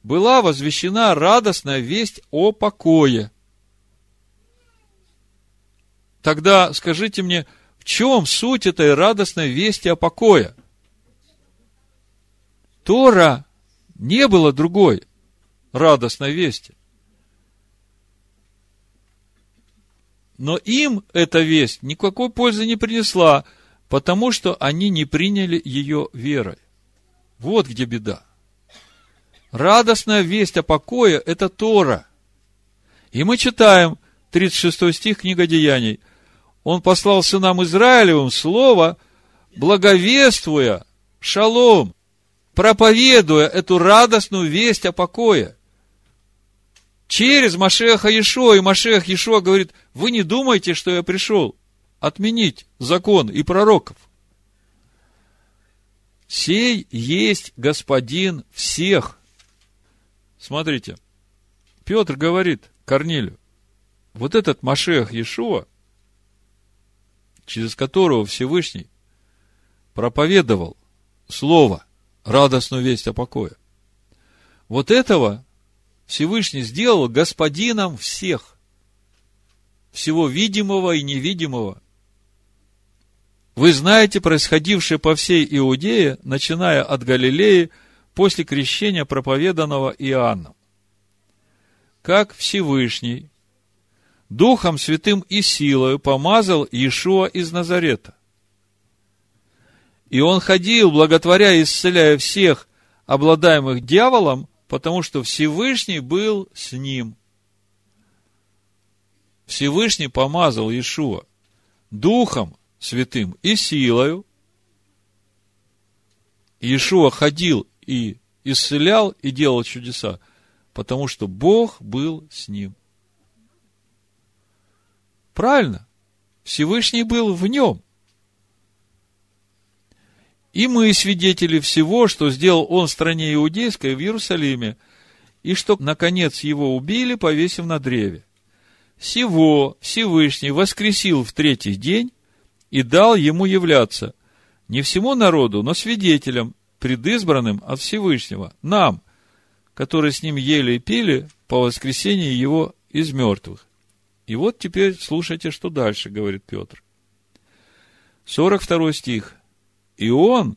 была возвещена радостная весть о покое. Тогда скажите мне, в чем суть этой радостной вести о покое? Тора не было другой радостной вести. Но им эта весть никакой пользы не принесла, потому что они не приняли ее верой. Вот где беда. Радостная весть о покое – это Тора. И мы читаем 36 стих книга Деяний. Он послал сынам Израилевым слово, благовествуя шалом, проповедуя эту радостную весть о покое. Через Машеха Ешо, и Машех Ешо говорит, вы не думайте, что я пришел отменить закон и пророков. Сей есть господин всех – Смотрите, Петр говорит Корнилю, вот этот Машех Иешуа, через которого Всевышний проповедовал Слово, радостную весть о покое. Вот этого Всевышний сделал господином всех, всего видимого и невидимого. Вы знаете происходившее по всей Иудее, начиная от Галилеи – после крещения, проповеданного Иоанном. Как Всевышний Духом Святым и силою помазал Иешуа из Назарета. И он ходил, благотворя и исцеляя всех, обладаемых дьяволом, потому что Всевышний был с ним. Всевышний помазал Иешуа Духом Святым и силою. Иешуа ходил и исцелял, и делал чудеса, потому что Бог был с ним. Правильно? Всевышний был в нем. И мы свидетели всего, что сделал он в стране иудейской, в Иерусалиме, и что, наконец, его убили, повесив на древе. Всего Всевышний воскресил в третий день и дал ему являться не всему народу, но свидетелям, предизбранным от Всевышнего, нам, которые с ним ели и пили по воскресении его из мертвых. И вот теперь слушайте, что дальше говорит Петр. 42 стих. И он,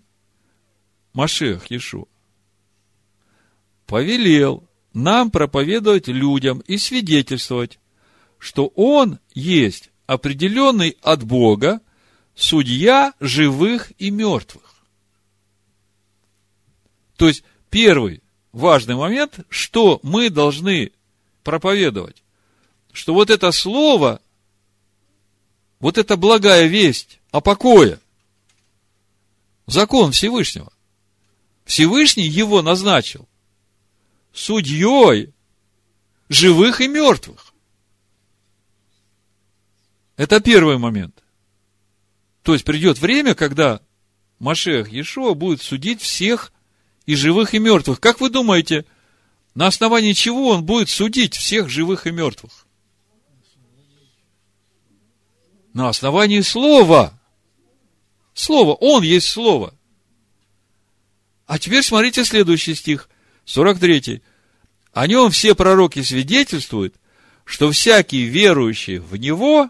Машех Ишу, повелел нам проповедовать людям и свидетельствовать, что он есть определенный от Бога судья живых и мертвых. То есть, первый важный момент, что мы должны проповедовать, что вот это слово, вот эта благая весть о покое, закон Всевышнего, Всевышний его назначил судьей живых и мертвых. Это первый момент. То есть придет время, когда Машех Иешуа будет судить всех и живых, и мертвых. Как вы думаете, на основании чего он будет судить всех живых и мертвых? На основании слова. Слово. Он есть слово. А теперь смотрите следующий стих, 43. О нем все пророки свидетельствуют, что всякий верующий в Него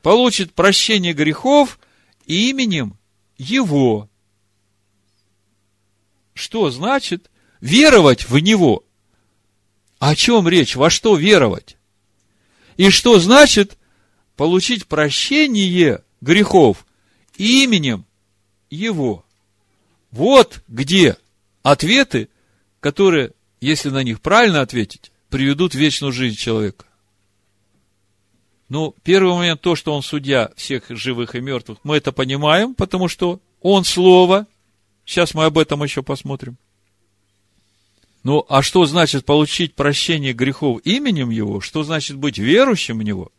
получит прощение грехов именем Его. Что значит веровать в Него? О чем речь? Во что веровать? И что значит получить прощение грехов именем Его? Вот где ответы, которые, если на них правильно ответить, приведут в вечную жизнь человека. Ну, первый момент, то, что он судья всех живых и мертвых, мы это понимаем, потому что он слово. Сейчас мы об этом еще посмотрим. Ну, а что значит получить прощение грехов именем Его? Что значит быть верующим в Него?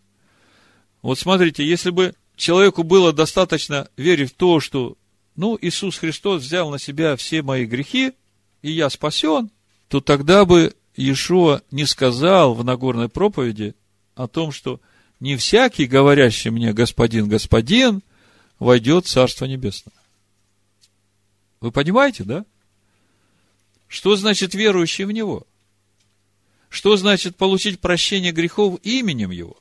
Вот смотрите, если бы человеку было достаточно верить в то, что, ну, Иисус Христос взял на себя все мои грехи, и я спасен, то тогда бы Иешуа не сказал в Нагорной проповеди о том, что не всякий, говорящий мне «Господин, Господин», войдет в Царство Небесное. Вы понимаете, да? Что значит верующий в Него? Что значит получить прощение грехов именем Его?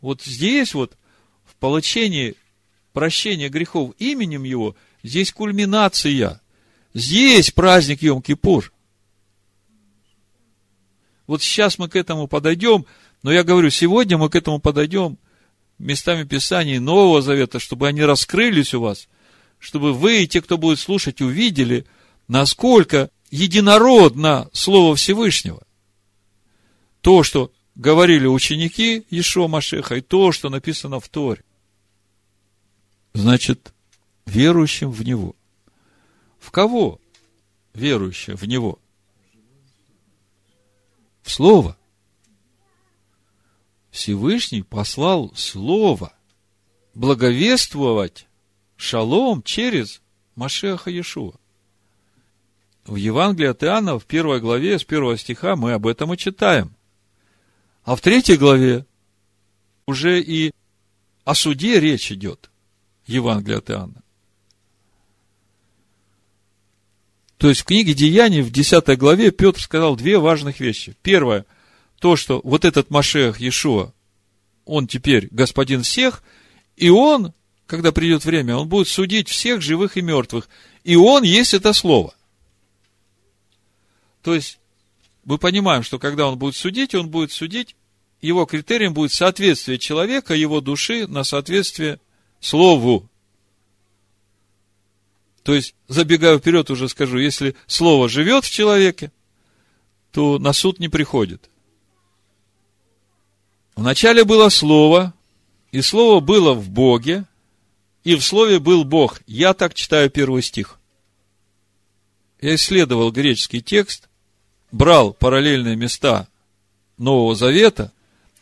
Вот здесь вот, в получении прощения грехов именем Его, здесь кульминация. Здесь праздник Йом-Кипур. Вот сейчас мы к этому подойдем, но я говорю, сегодня мы к этому подойдем местами Писаний Нового Завета, чтобы они раскрылись у вас, чтобы вы и те, кто будет слушать, увидели, насколько единородно Слово Всевышнего. То, что говорили ученики Ишо Машеха, и то, что написано в Торе. Значит, верующим в Него. В кого верующим в Него? в Слово. Всевышний послал Слово благовествовать шалом через Машеха Иешуа. В Евангелии от Иоанна, в первой главе, с первого стиха, мы об этом и читаем. А в третьей главе уже и о суде речь идет. Евангелие от Иоанна. То есть в книге Деяний в 10 главе Петр сказал две важных вещи. Первое, то, что вот этот Машех Иешуа, он теперь господин всех, и он, когда придет время, он будет судить всех живых и мертвых. И он есть это слово. То есть, мы понимаем, что когда он будет судить, он будет судить, его критерием будет соответствие человека, его души на соответствие Слову. То есть, забегая вперед, уже скажу, если слово живет в человеке, то на суд не приходит. Вначале было слово, и слово было в Боге, и в слове был Бог. Я так читаю первый стих. Я исследовал греческий текст, брал параллельные места Нового Завета,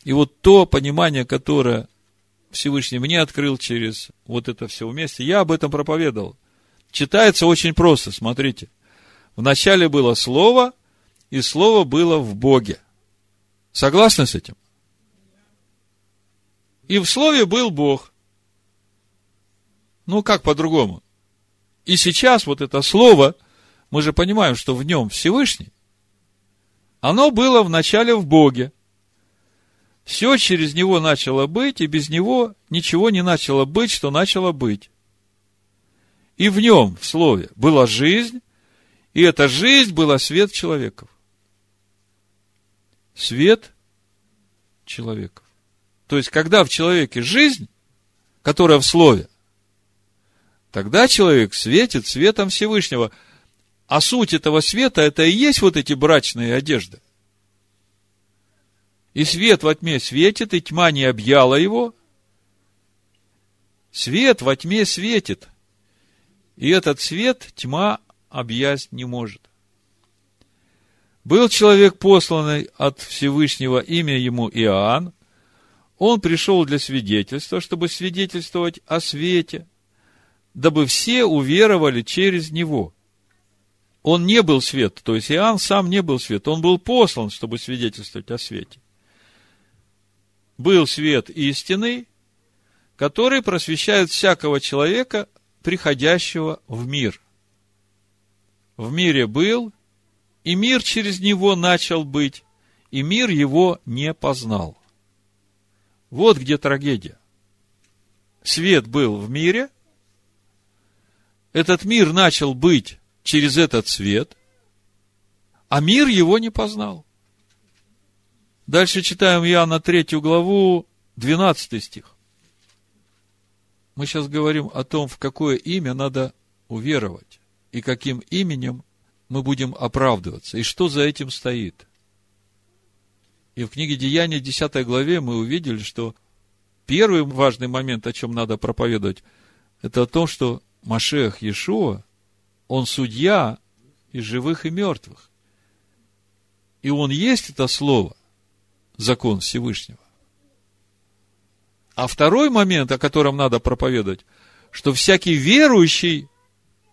и вот то понимание, которое Всевышний мне открыл через вот это все вместе, я об этом проповедовал – Читается очень просто, смотрите. Вначале было Слово, и Слово было в Боге. Согласны с этим? И в Слове был Бог. Ну, как по-другому? И сейчас вот это Слово, мы же понимаем, что в нем Всевышний, оно было вначале в Боге. Все через него начало быть, и без него ничего не начало быть, что начало быть. И в нем, в слове, была жизнь, и эта жизнь была свет человеков. Свет человеков. То есть, когда в человеке жизнь, которая в слове, тогда человек светит светом Всевышнего. А суть этого света, это и есть вот эти брачные одежды. И свет во тьме светит, и тьма не объяла его. Свет во тьме светит – и этот свет тьма объять не может. Был человек посланный от Всевышнего, имя ему Иоанн. Он пришел для свидетельства, чтобы свидетельствовать о свете, дабы все уверовали через него. Он не был свет, то есть Иоанн сам не был свет, он был послан, чтобы свидетельствовать о свете. Был свет истины, который просвещает всякого человека, приходящего в мир. В мире был, и мир через него начал быть, и мир его не познал. Вот где трагедия. Свет был в мире, этот мир начал быть через этот свет, а мир его не познал. Дальше читаем Иоанна 3 главу, 12 стих. Мы сейчас говорим о том, в какое имя надо уверовать, и каким именем мы будем оправдываться, и что за этим стоит. И в книге Деяния, 10 главе, мы увидели, что первый важный момент, о чем надо проповедовать, это о том, что Машех Иешуа, он судья и живых, и мертвых. И он есть это слово, закон Всевышнего. А второй момент, о котором надо проповедовать, что всякий верующий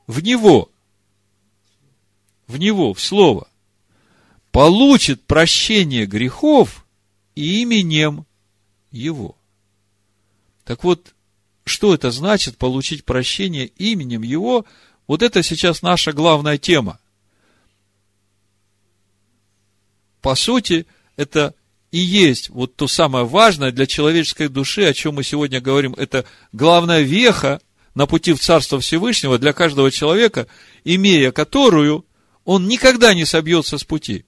в Него, в Него, в Слово, получит прощение грехов именем Его. Так вот, что это значит получить прощение именем Его? Вот это сейчас наша главная тема. По сути, это и есть вот то самое важное для человеческой души, о чем мы сегодня говорим. Это главная веха на пути в Царство Всевышнего для каждого человека, имея которую он никогда не собьется с пути.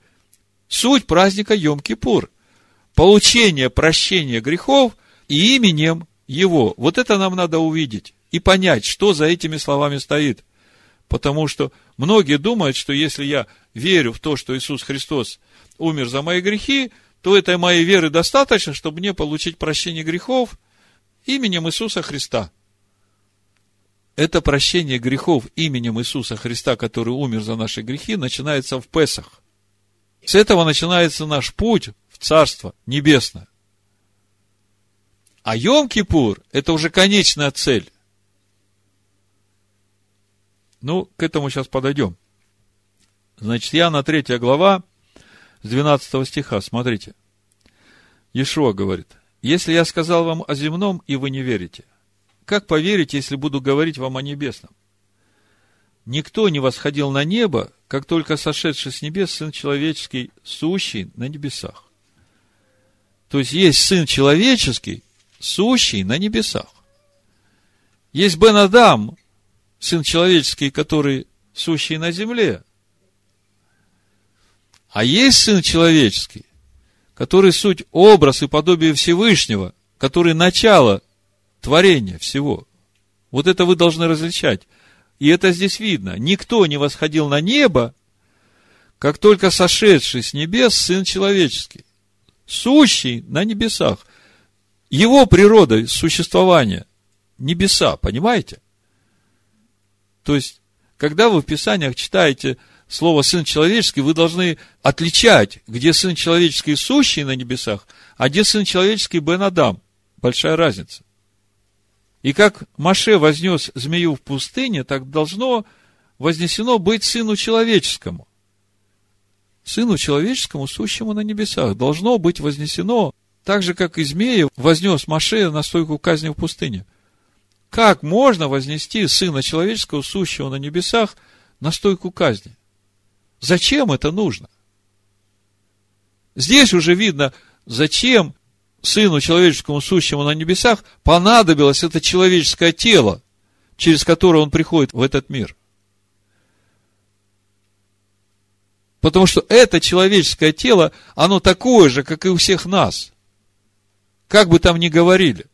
Суть праздника Йом-Кипур. Получение прощения грехов и именем его. Вот это нам надо увидеть и понять, что за этими словами стоит. Потому что многие думают, что если я верю в то, что Иисус Христос умер за мои грехи, то этой моей веры достаточно, чтобы мне получить прощение грехов именем Иисуса Христа. Это прощение грехов именем Иисуса Христа, который умер за наши грехи, начинается в Песах. С этого начинается наш путь в Царство Небесное. А Йом-Кипур – это уже конечная цель. Ну, к этому сейчас подойдем. Значит, Иоанна 3 глава, с 12 стиха, смотрите. Иешуа говорит, если я сказал вам о земном, и вы не верите, как поверите, если буду говорить вам о небесном? Никто не восходил на небо, как только сошедший с небес Сын Человеческий, сущий на небесах. То есть, есть Сын Человеческий, сущий на небесах. Есть Бен Адам, сын человеческий, который сущий на земле. А есть сын человеческий, который суть образ и подобие Всевышнего, который начало творения всего. Вот это вы должны различать. И это здесь видно. Никто не восходил на небо, как только сошедший с небес Сын Человеческий, сущий на небесах – его природой существования небеса, понимаете? То есть, когда вы в Писаниях читаете слово «сын человеческий», вы должны отличать, где сын человеческий сущий на небесах, а где сын человеческий Бен Адам. Большая разница. И как Маше вознес змею в пустыне, так должно вознесено быть сыну человеческому. Сыну человеческому, сущему на небесах, должно быть вознесено так же, как и змея вознес Маше на стойку казни в пустыне. Как можно вознести Сына Человеческого, сущего на небесах, на стойку казни? Зачем это нужно? Здесь уже видно, зачем Сыну Человеческому, сущему на небесах, понадобилось это человеческое тело, через которое он приходит в этот мир. Потому что это человеческое тело, оно такое же, как и у всех нас – как бы там ни говорили.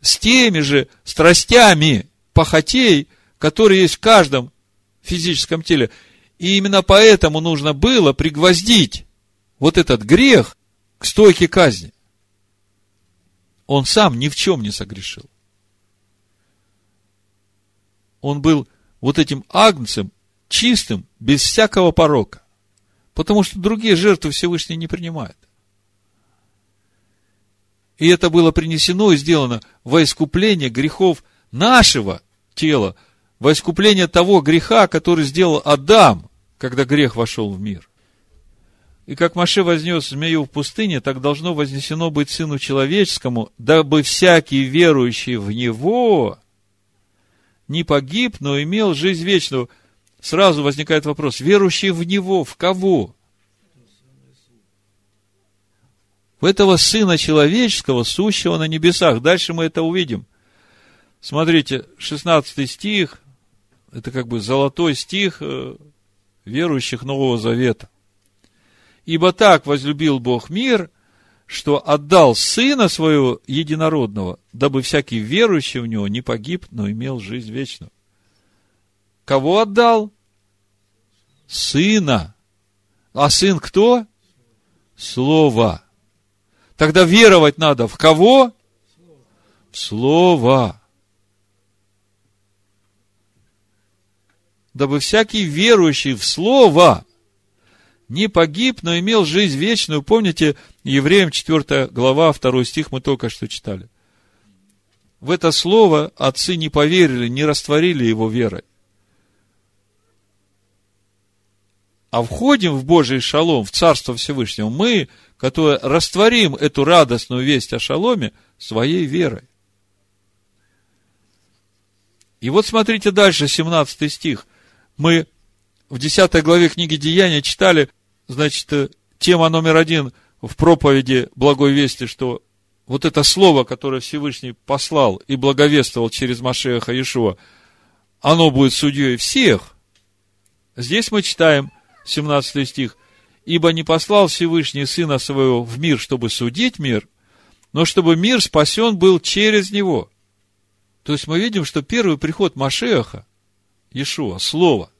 С теми же страстями похотей, которые есть в каждом физическом теле. И именно поэтому нужно было пригвоздить вот этот грех к стойке казни. Он сам ни в чем не согрешил. Он был вот этим агнцем, чистым, без всякого порока. Потому что другие жертвы Всевышний не принимает. И это было принесено и сделано во искупление грехов нашего тела, во искупление того греха, который сделал Адам, когда грех вошел в мир. И как Маше вознес змею в пустыне, так должно вознесено быть Сыну Человеческому, дабы всякий верующий в Него не погиб, но имел жизнь вечную. Сразу возникает вопрос, верующий в Него, в кого? В этого Сына Человеческого, сущего на небесах. Дальше мы это увидим. Смотрите, 16 стих, это как бы золотой стих э, верующих Нового Завета. Ибо так возлюбил Бог мир, что отдал Сына Своего Единородного, дабы всякий верующий в Него не погиб, но имел жизнь вечную. Кого отдал? Сына. А Сын кто? Слово. Тогда веровать надо в кого? В Слово. Дабы всякий верующий в Слово не погиб, но имел жизнь вечную. Помните, Евреям 4 глава, 2 стих мы только что читали. В это слово отцы не поверили, не растворили его верой. А входим в Божий шалом, в Царство Всевышнего, мы, которые растворим эту радостную весть о шаломе своей верой. И вот смотрите дальше, 17 стих. Мы в 10 главе книги Деяния читали, значит, э, тема номер один в проповеди Благой Вести, что вот это слово, которое Всевышний послал и благовествовал через Машеха Иешуа, оно будет судьей всех. Здесь мы читаем 17 стих. «Ибо не послал Всевышний Сына Своего в мир, чтобы судить мир, но чтобы мир спасен был через Него». То есть мы видим, что первый приход Машеха, Иешуа, Слово,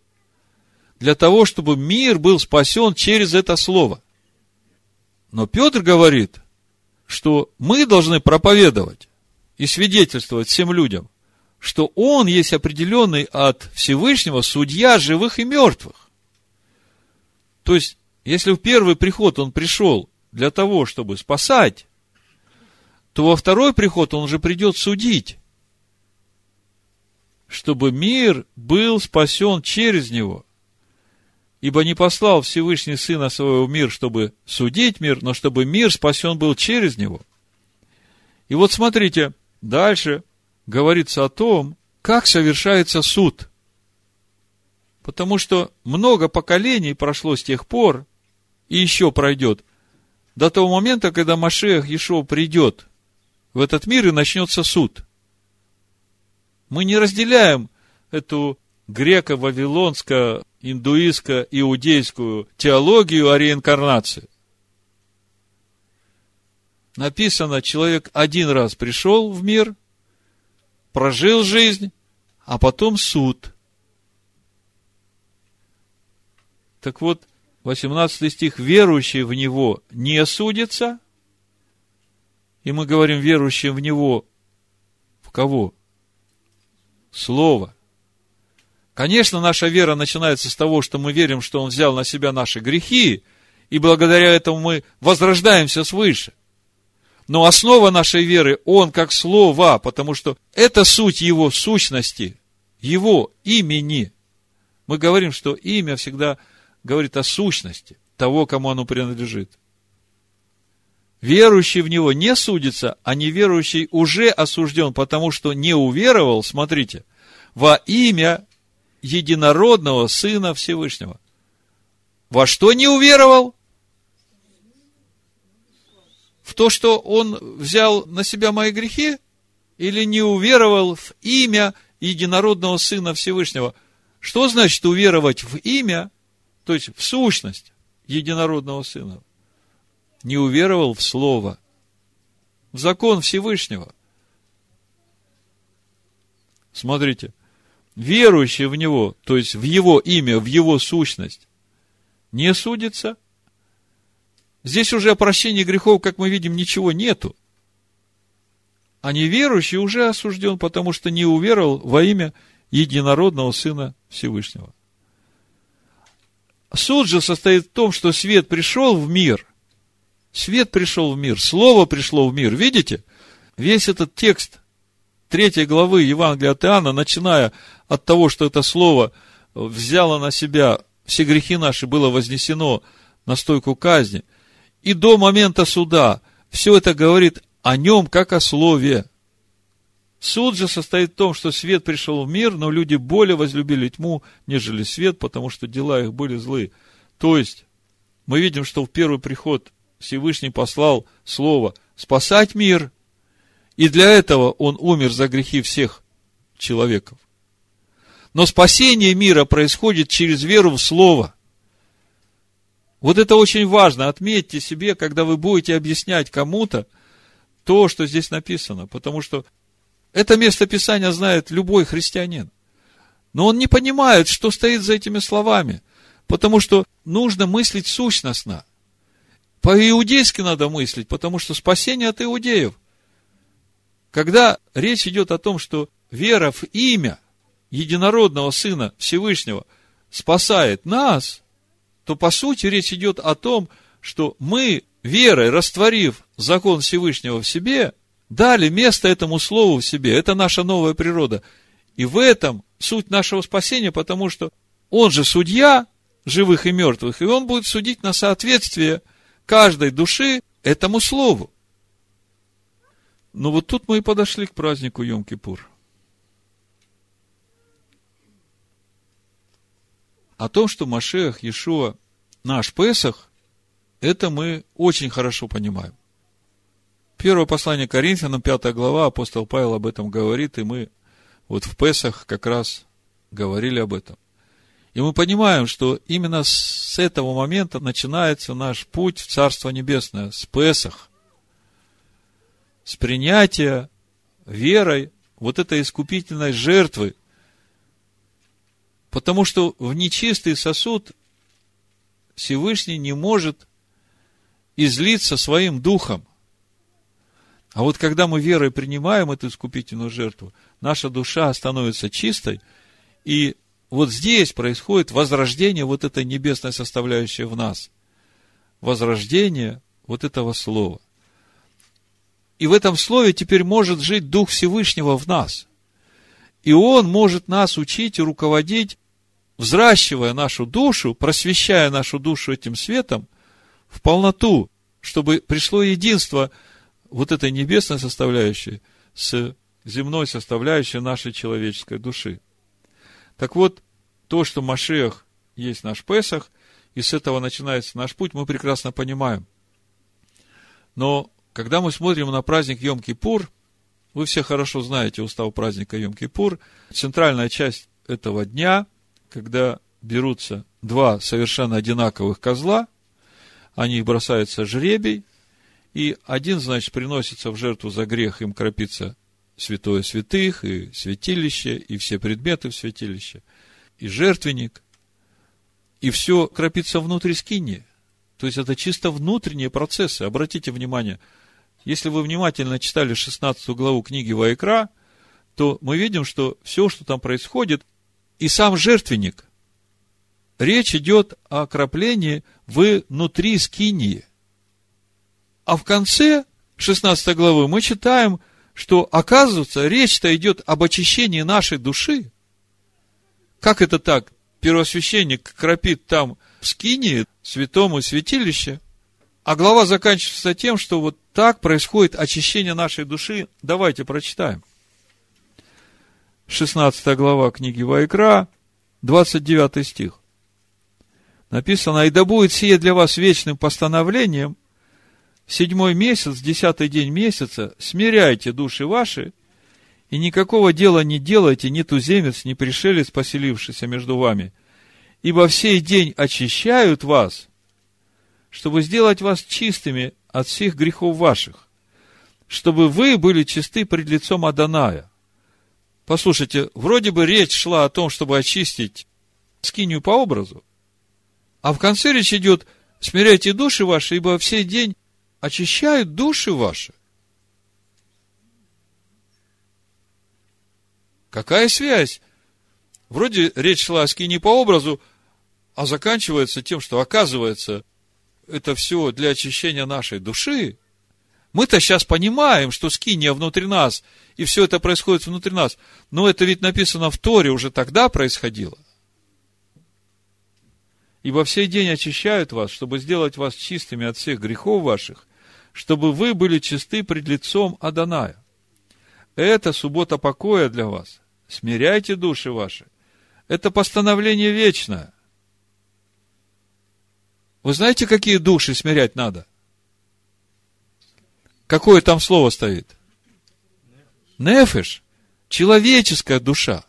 для того, чтобы мир был спасен через это слово. Но Петр говорит, что мы должны проповедовать и свидетельствовать всем людям, что он есть определенный от Всевышнего судья живых и мертвых. То есть, если в первый приход он пришел для того, чтобы спасать, то во второй приход он уже придет судить, чтобы мир был спасен через него. Ибо не послал Всевышний Сына Своего в мир, чтобы судить мир, но чтобы мир спасен был через Него. И вот смотрите, дальше говорится о том, как совершается суд. Потому что много поколений прошло с тех пор, и еще пройдет, до того момента, когда Машех Ешо придет в этот мир и начнется суд. Мы не разделяем эту греко-вавилонско индуистско-иудейскую теологию о реинкарнации. Написано, человек один раз пришел в мир, прожил жизнь, а потом суд. Так вот, 18 стих, верующий в Него не судится, и мы говорим, верующим в Него, в кого? Слово. Конечно, наша вера начинается с того, что мы верим, что Он взял на себя наши грехи, и благодаря этому мы возрождаемся свыше. Но основа нашей веры Он как Слово, потому что это суть Его сущности, Его имени. Мы говорим, что имя всегда говорит о сущности того, кому оно принадлежит. Верующий в Него не судится, а неверующий уже осужден, потому что не уверовал, смотрите, во имя единородного Сына Всевышнего. Во что не уверовал? В то, что он взял на себя мои грехи? Или не уверовал в имя единородного Сына Всевышнего? Что значит уверовать в имя, то есть в сущность единородного Сына? Не уверовал в Слово, в закон Всевышнего. Смотрите – верующий в Него, то есть в Его имя, в Его сущность, не судится. Здесь уже о прощении грехов, как мы видим, ничего нету. А неверующий уже осужден, потому что не уверовал во имя единородного Сына Всевышнего. Суд же состоит в том, что свет пришел в мир. Свет пришел в мир, Слово пришло в мир. Видите? Весь этот текст третьей главы Евангелия от Иоанна, начиная от того, что это слово взяло на себя все грехи наши, было вознесено на стойку казни, и до момента суда, все это говорит о нем как о слове. Суд же состоит в том, что свет пришел в мир, но люди более возлюбили тьму, нежели свет, потому что дела их были злы. То есть, мы видим, что в первый приход Всевышний послал Слово спасать мир, и для этого Он умер за грехи всех человеков. Но спасение мира происходит через веру в Слово. Вот это очень важно. Отметьте себе, когда вы будете объяснять кому-то то, что здесь написано. Потому что это место Писания знает любой христианин. Но он не понимает, что стоит за этими словами. Потому что нужно мыслить сущностно. По-иудейски надо мыслить, потому что спасение от иудеев. Когда речь идет о том, что вера в имя единородного Сына Всевышнего спасает нас, то по сути речь идет о том, что мы, верой, растворив закон Всевышнего в себе, дали место этому слову в себе. Это наша новая природа. И в этом суть нашего спасения, потому что он же судья живых и мертвых, и он будет судить на соответствие каждой души этому слову. Ну вот тут мы и подошли к празднику Йом-Кипур. О том, что Машех, Иешуа, наш Песах, это мы очень хорошо понимаем. Первое послание Коринфянам, пятая глава, апостол Павел об этом говорит, и мы вот в Песах как раз говорили об этом. И мы понимаем, что именно с этого момента начинается наш путь в Царство Небесное, с Песах, с принятия верой вот этой искупительной жертвы. Потому что в нечистый сосуд Всевышний не может излиться своим духом – а вот когда мы верой принимаем эту искупительную жертву, наша душа становится чистой, и вот здесь происходит возрождение вот этой небесной составляющей в нас. Возрождение вот этого слова. И в этом слове теперь может жить Дух Всевышнего в нас. И Он может нас учить и руководить, взращивая нашу душу, просвещая нашу душу этим светом в полноту, чтобы пришло единство – вот этой небесной составляющей с земной составляющей нашей человеческой души. Так вот, то, что Машех есть наш Песах, и с этого начинается наш путь, мы прекрасно понимаем. Но когда мы смотрим на праздник Йом-Кипур, вы все хорошо знаете устав праздника Йом-Кипур, центральная часть этого дня, когда берутся два совершенно одинаковых козла, они бросаются жребий, и один, значит, приносится в жертву за грех, им кропится святое святых, и святилище, и все предметы в святилище, и жертвенник, и все кропится внутри скини. То есть, это чисто внутренние процессы. Обратите внимание, если вы внимательно читали 16 главу книги Ваикра, то мы видим, что все, что там происходит, и сам жертвенник, речь идет о краплении внутри скинии – а в конце 16 главы мы читаем, что, оказывается, речь-то идет об очищении нашей души. Как это так? Первосвященник кропит там в скинии, святому святилище, а глава заканчивается тем, что вот так происходит очищение нашей души. Давайте прочитаем. 16 глава книги Вайкра, 29 стих. Написано, «И да будет сие для вас вечным постановлением, седьмой месяц, десятый день месяца, смиряйте души ваши, и никакого дела не делайте ни туземец, ни пришелец, поселившийся между вами, ибо всей день очищают вас, чтобы сделать вас чистыми от всех грехов ваших, чтобы вы были чисты пред лицом Аданая. Послушайте, вроде бы речь шла о том, чтобы очистить скинию по образу, а в конце речь идет, смиряйте души ваши, ибо всей день очищают души ваши. Какая связь? Вроде речь шла о скине по образу, а заканчивается тем, что оказывается, это все для очищения нашей души. Мы-то сейчас понимаем, что скиния внутри нас, и все это происходит внутри нас. Но это ведь написано в Торе, уже тогда происходило. и во всей день очищают вас, чтобы сделать вас чистыми от всех грехов ваших, чтобы вы были чисты пред лицом Аданая. Это суббота покоя для вас. Смиряйте души ваши. Это постановление вечное. Вы знаете, какие души смирять надо? Какое там слово стоит? Нефиш. Человеческая душа.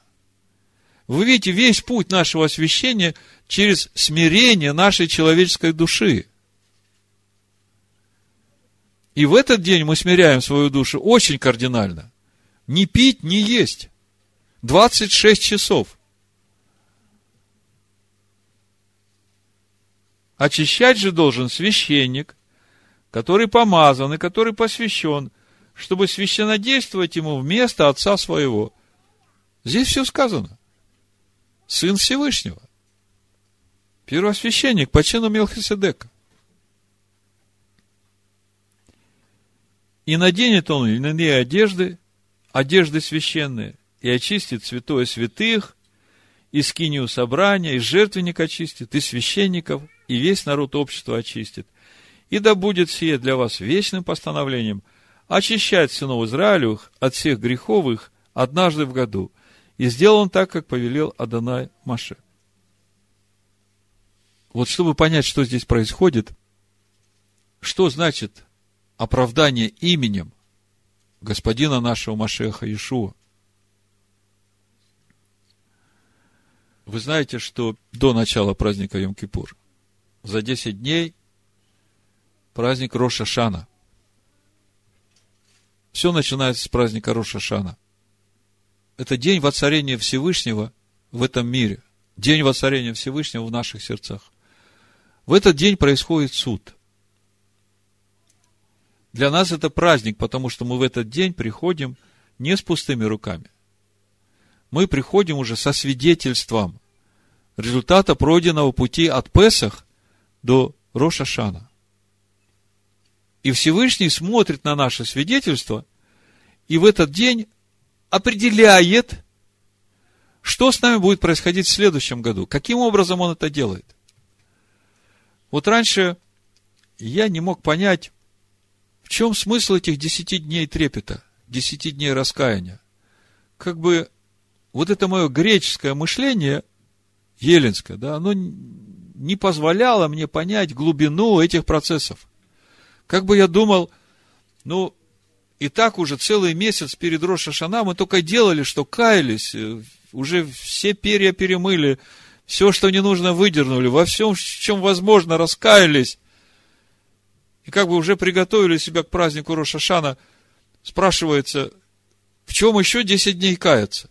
Вы видите весь путь нашего освящения через смирение нашей человеческой души. И в этот день мы смиряем свою душу очень кардинально. Не пить, не есть. 26 часов. Очищать же должен священник, который помазан и который посвящен, чтобы священнодействовать ему вместо отца своего. Здесь все сказано. Сын Всевышнего. Первосвященник по чину Мелхиседека. И наденет он льняные одежды, одежды священные, и очистит святое святых, и скинию собрания, и жертвенник очистит, и священников, и весь народ общества очистит. И да будет сие для вас вечным постановлением очищать сынов Израилевых от всех греховых однажды в году. И сделал он так, как повелел Адонай Маше. Вот чтобы понять, что здесь происходит, что значит оправдание именем господина нашего Машеха Ишуа. Вы знаете, что до начала праздника Йом-Кипур за 10 дней праздник Роша Шана. Все начинается с праздника Роша Шана. Это день воцарения Всевышнего в этом мире. День воцарения Всевышнего в наших сердцах. В этот день происходит суд. Для нас это праздник, потому что мы в этот день приходим не с пустыми руками. Мы приходим уже со свидетельством результата пройденного пути от Песах до Роша Шана. И Всевышний смотрит на наше свидетельство и в этот день определяет, что с нами будет происходить в следующем году. Каким образом он это делает? Вот раньше я не мог понять, в чем смысл этих десяти дней трепета, десяти дней раскаяния? Как бы вот это мое греческое мышление, еленское, да, оно не позволяло мне понять глубину этих процессов. Как бы я думал, ну, и так уже целый месяц перед Рошашана мы только делали, что каялись, э, уже все перья перемыли, все, что не нужно, выдернули, во всем, в чем возможно, раскаялись и как бы уже приготовили себя к празднику Рошашана, спрашивается, в чем еще 10 дней каяться?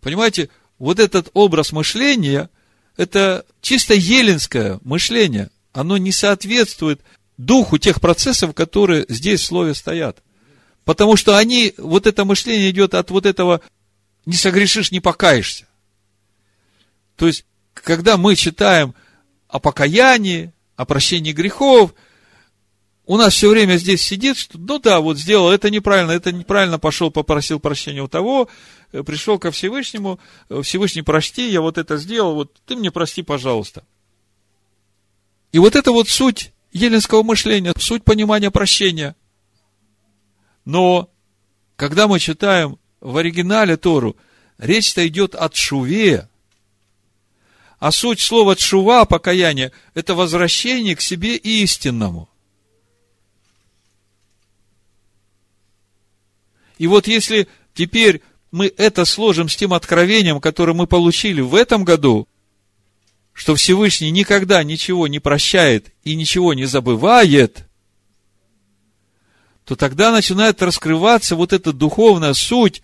Понимаете, вот этот образ мышления, это чисто еленское мышление. Оно не соответствует духу тех процессов, которые здесь в слове стоят. Потому что они, вот это мышление идет от вот этого «не согрешишь, не покаешься». То есть, когда мы читаем о покаянии, о прощении грехов, у нас все время здесь сидит, что, ну да, вот сделал, это неправильно, это неправильно, пошел, попросил прощения у того, э, пришел ко Всевышнему, э, Всевышний, прости, я вот это сделал, вот ты мне прости, пожалуйста. И вот это вот суть еленского мышления, суть понимания прощения. Но, когда мы читаем в оригинале Тору, речь-то идет от шуве, а суть слова «тшува» – покаяние – это возвращение к себе истинному. И вот если теперь мы это сложим с тем откровением, которое мы получили в этом году, что Всевышний никогда ничего не прощает и ничего не забывает, то тогда начинает раскрываться вот эта духовная суть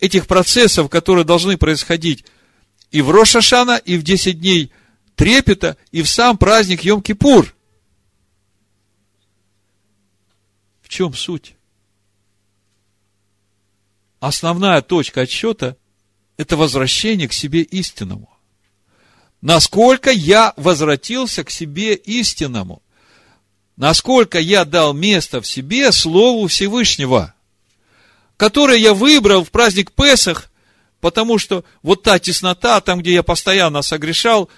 этих процессов, которые должны происходить и в Рошашана, и в 10 дней трепета, и в сам праздник Йом-Кипур. В чем суть? Основная точка отсчета – это возвращение к себе истинному. Насколько я возвратился к себе истинному? Насколько я дал место в себе Слову Всевышнего, которое я выбрал в праздник Песах Потому что вот та теснота, там, где я постоянно согрешал,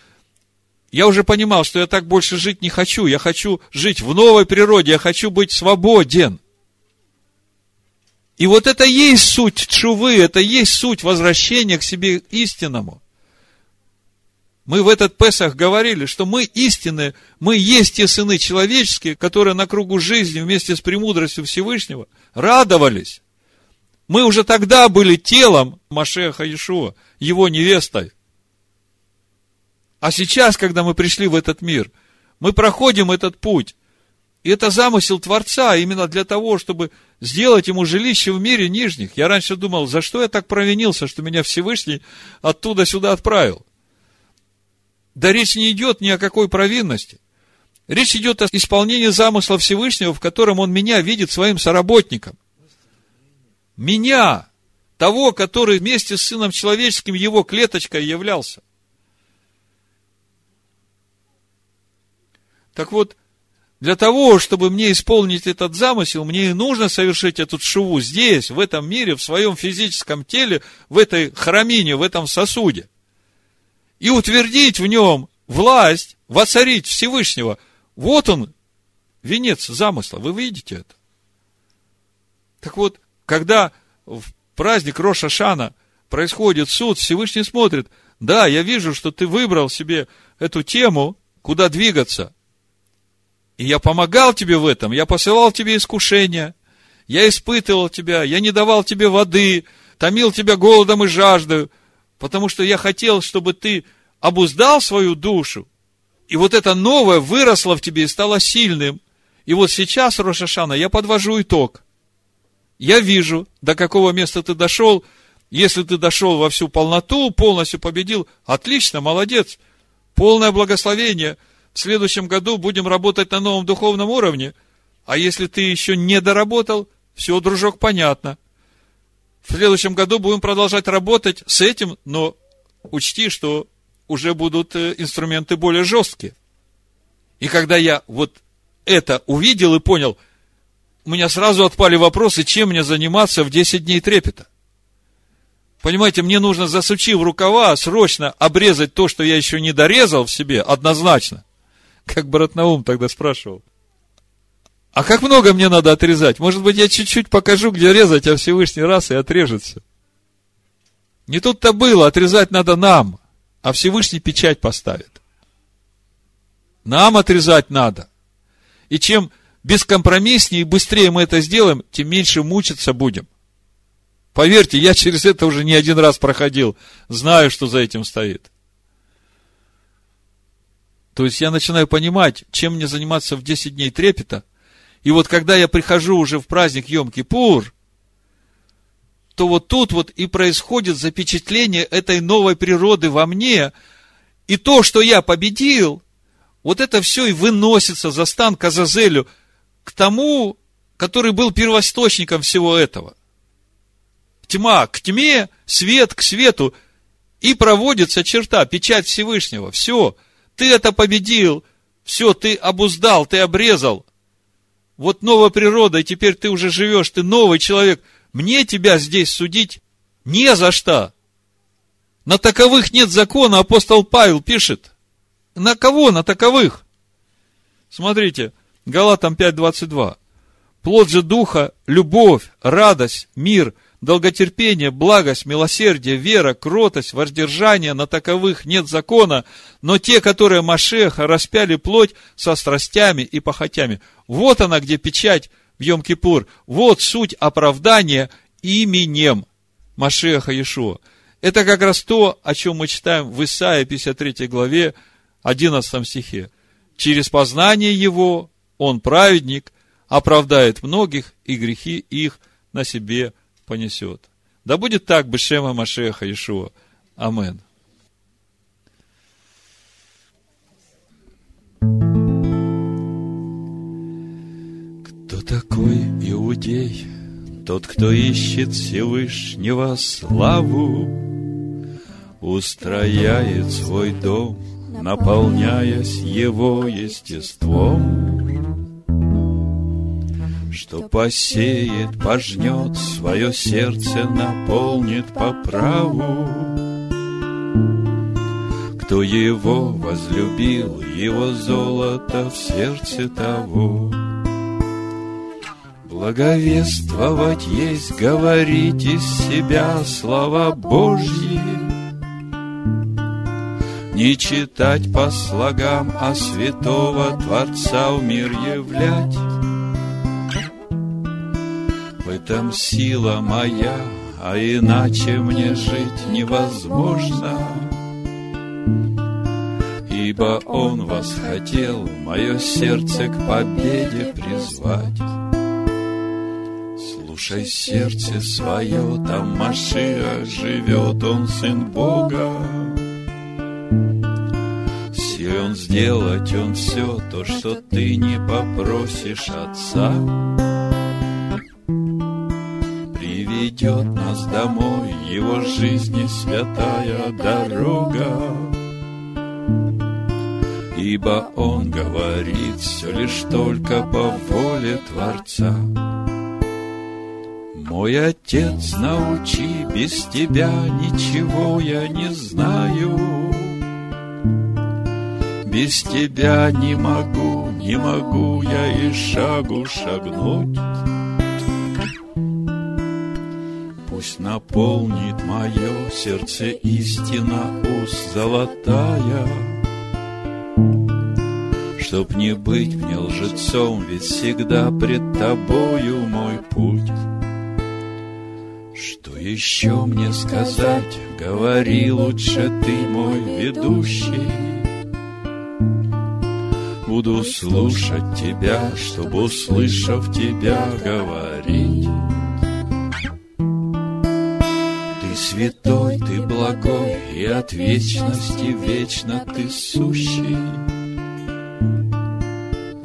я уже понимал, что я так больше жить не хочу. Я хочу жить в новой природе, я хочу быть свободен. И вот это есть суть чувы, это есть суть возвращения к себе истинному. Мы в этот Песах говорили, что мы истинные, мы есть те сыны человеческие, которые на кругу жизни вместе с премудростью Всевышнего радовались. Мы уже тогда были телом Машеха Иешуа, его невестой. А сейчас, когда мы пришли в этот мир, мы проходим этот путь. И это замысел Творца именно для того, чтобы сделать ему жилище в мире нижних. Я раньше думал, за что я так провинился, что меня Всевышний оттуда сюда отправил. Да речь не идет ни о какой провинности. Речь идет о исполнении замысла Всевышнего, в котором он меня видит своим соработником. Меня, того, который вместе с Сыном Человеческим его клеточкой являлся. Так вот, для того, чтобы мне исполнить этот замысел, мне и нужно совершить эту шуву здесь, в этом мире, в своем физическом теле, в этой храмине, в этом сосуде и утвердить в нем власть, воцарить Всевышнего. Вот он, венец замысла. Вы видите это? Так вот, когда в праздник Роша Шана происходит суд, Всевышний смотрит, да, я вижу, что ты выбрал себе эту тему, куда двигаться. И я помогал тебе в этом, я посылал тебе искушения, я испытывал тебя, я не давал тебе воды, томил тебя голодом и жаждой, потому что я хотел, чтобы ты обуздал свою душу, и вот это новое выросло в тебе и стало сильным. И вот сейчас, Рошашана, я подвожу итог. Я вижу, до какого места ты дошел. Если ты дошел во всю полноту, полностью победил, отлично, молодец. Полное благословение. В следующем году будем работать на новом духовном уровне. А если ты еще не доработал, все, дружок, понятно. В следующем году будем продолжать работать с этим, но учти, что уже будут э, инструменты более жесткие. И когда я вот это увидел и понял, у меня сразу отпали вопросы, чем мне заниматься в 10 дней трепета. Понимаете, мне нужно, засучив рукава, срочно обрезать то, что я еще не дорезал в себе, однозначно. Как брат Наум тогда спрашивал. А как много мне надо отрезать? Может быть, я чуть-чуть покажу, где резать, а Всевышний раз и отрежется. Не тут-то было, отрезать надо нам, а Всевышний печать поставит. Нам отрезать надо. И чем бескомпромисснее и быстрее мы это сделаем, тем меньше мучиться будем. Поверьте, я через это уже не один раз проходил. Знаю, что за этим стоит. То есть я начинаю понимать, чем мне заниматься в 10 дней трепета. И вот когда я прихожу уже в праздник Йом-Кипур, то вот тут вот и происходит запечатление этой новой природы во мне. И то, что я победил, вот это все и выносится за стан Казазелю к тому, который был первоисточником всего этого. Тьма к тьме, свет к свету. И проводится черта, печать Всевышнего. Все, ты это победил, все, ты обуздал, ты обрезал. Вот новая природа, и теперь ты уже живешь, ты новый человек. Мне тебя здесь судить не за что. На таковых нет закона, апостол Павел пишет. На кого? На таковых. Смотрите, Галатам 5.22. Плод же духа – любовь, радость, мир, долготерпение, благость, милосердие, вера, кротость, воздержание, на таковых нет закона, но те, которые Машеха распяли плоть со страстями и похотями. Вот она, где печать в Йом-Кипур. Вот суть оправдания именем Машеха Иешуа. Это как раз то, о чем мы читаем в Исаии 53 главе, 11 стихе. Через познание его он, праведник, оправдает многих, и грехи их на себе понесет. Да будет так, Бешема Машеха Ишуа. Амен. Кто такой иудей? Тот, кто ищет Всевышнего славу, Устрояет свой дом, наполняясь его естеством Кто посеет, пожнет, свое сердце наполнит по праву. Кто его возлюбил, его золото в сердце того. Благовествовать есть говорить из себя слова Божьи, Не читать по слогам, а святого Творца в мир являть этом сила моя, а иначе мне жить невозможно. Ибо Он вас хотел мое сердце к победе призвать. Слушай сердце свое, там Машиа живет, Он Сын Бога. Силен сделать Он все то, что ты не попросишь Отца ведет нас домой Его жизни святая дорога. Ибо Он говорит все лишь только по воле Творца. Мой Отец, научи, без Тебя ничего я не знаю. Без Тебя не могу, не могу я и шагу шагнуть. Пусть наполнит мое сердце истина уст золотая, Чтоб не быть мне лжецом, ведь всегда пред тобою мой путь. Что еще мне сказать? Говори лучше ты, мой ведущий. Буду слушать тебя, чтобы, услышав тебя, говорить. Святой, ты благой, и от вечности вечно ты сущий.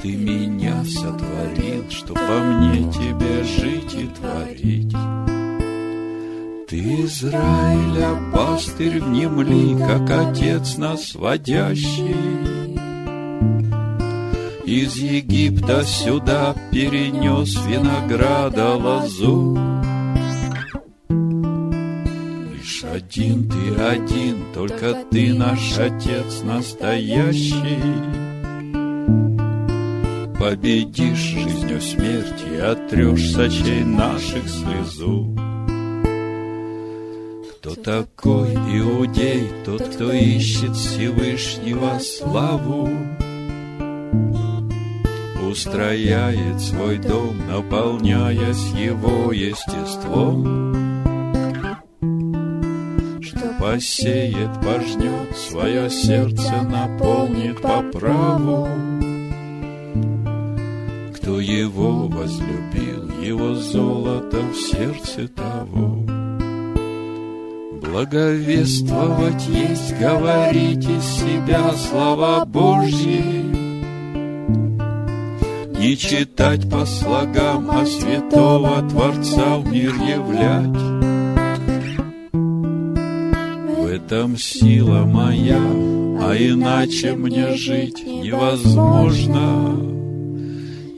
Ты меня сотворил, чтоб во мне тебе жить и творить. Ты Израиля, пастырь внемли, как отец нас водящий. Из Египта сюда перенес винограда лозу, один, ты один, только ты наш Отец настоящий. Победишь жизнью смерть и отрешь с очей наших слезу. Кто такой иудей, тот, кто ищет Всевышнего славу? Устрояет свой дом, наполняясь его естеством посеет, пожнет, свое сердце наполнит по праву. Кто его возлюбил, его золото в сердце того. Благовествовать есть говорить из себя слова Божьи, Не читать по слогам, а святого Творца в мир являть этом сила моя, а иначе мне жить невозможно.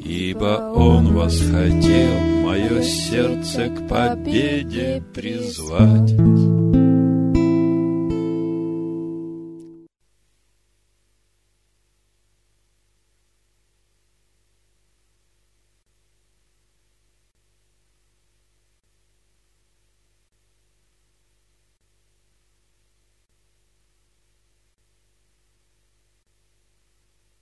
Ибо Он восхотел мое сердце к победе призвать.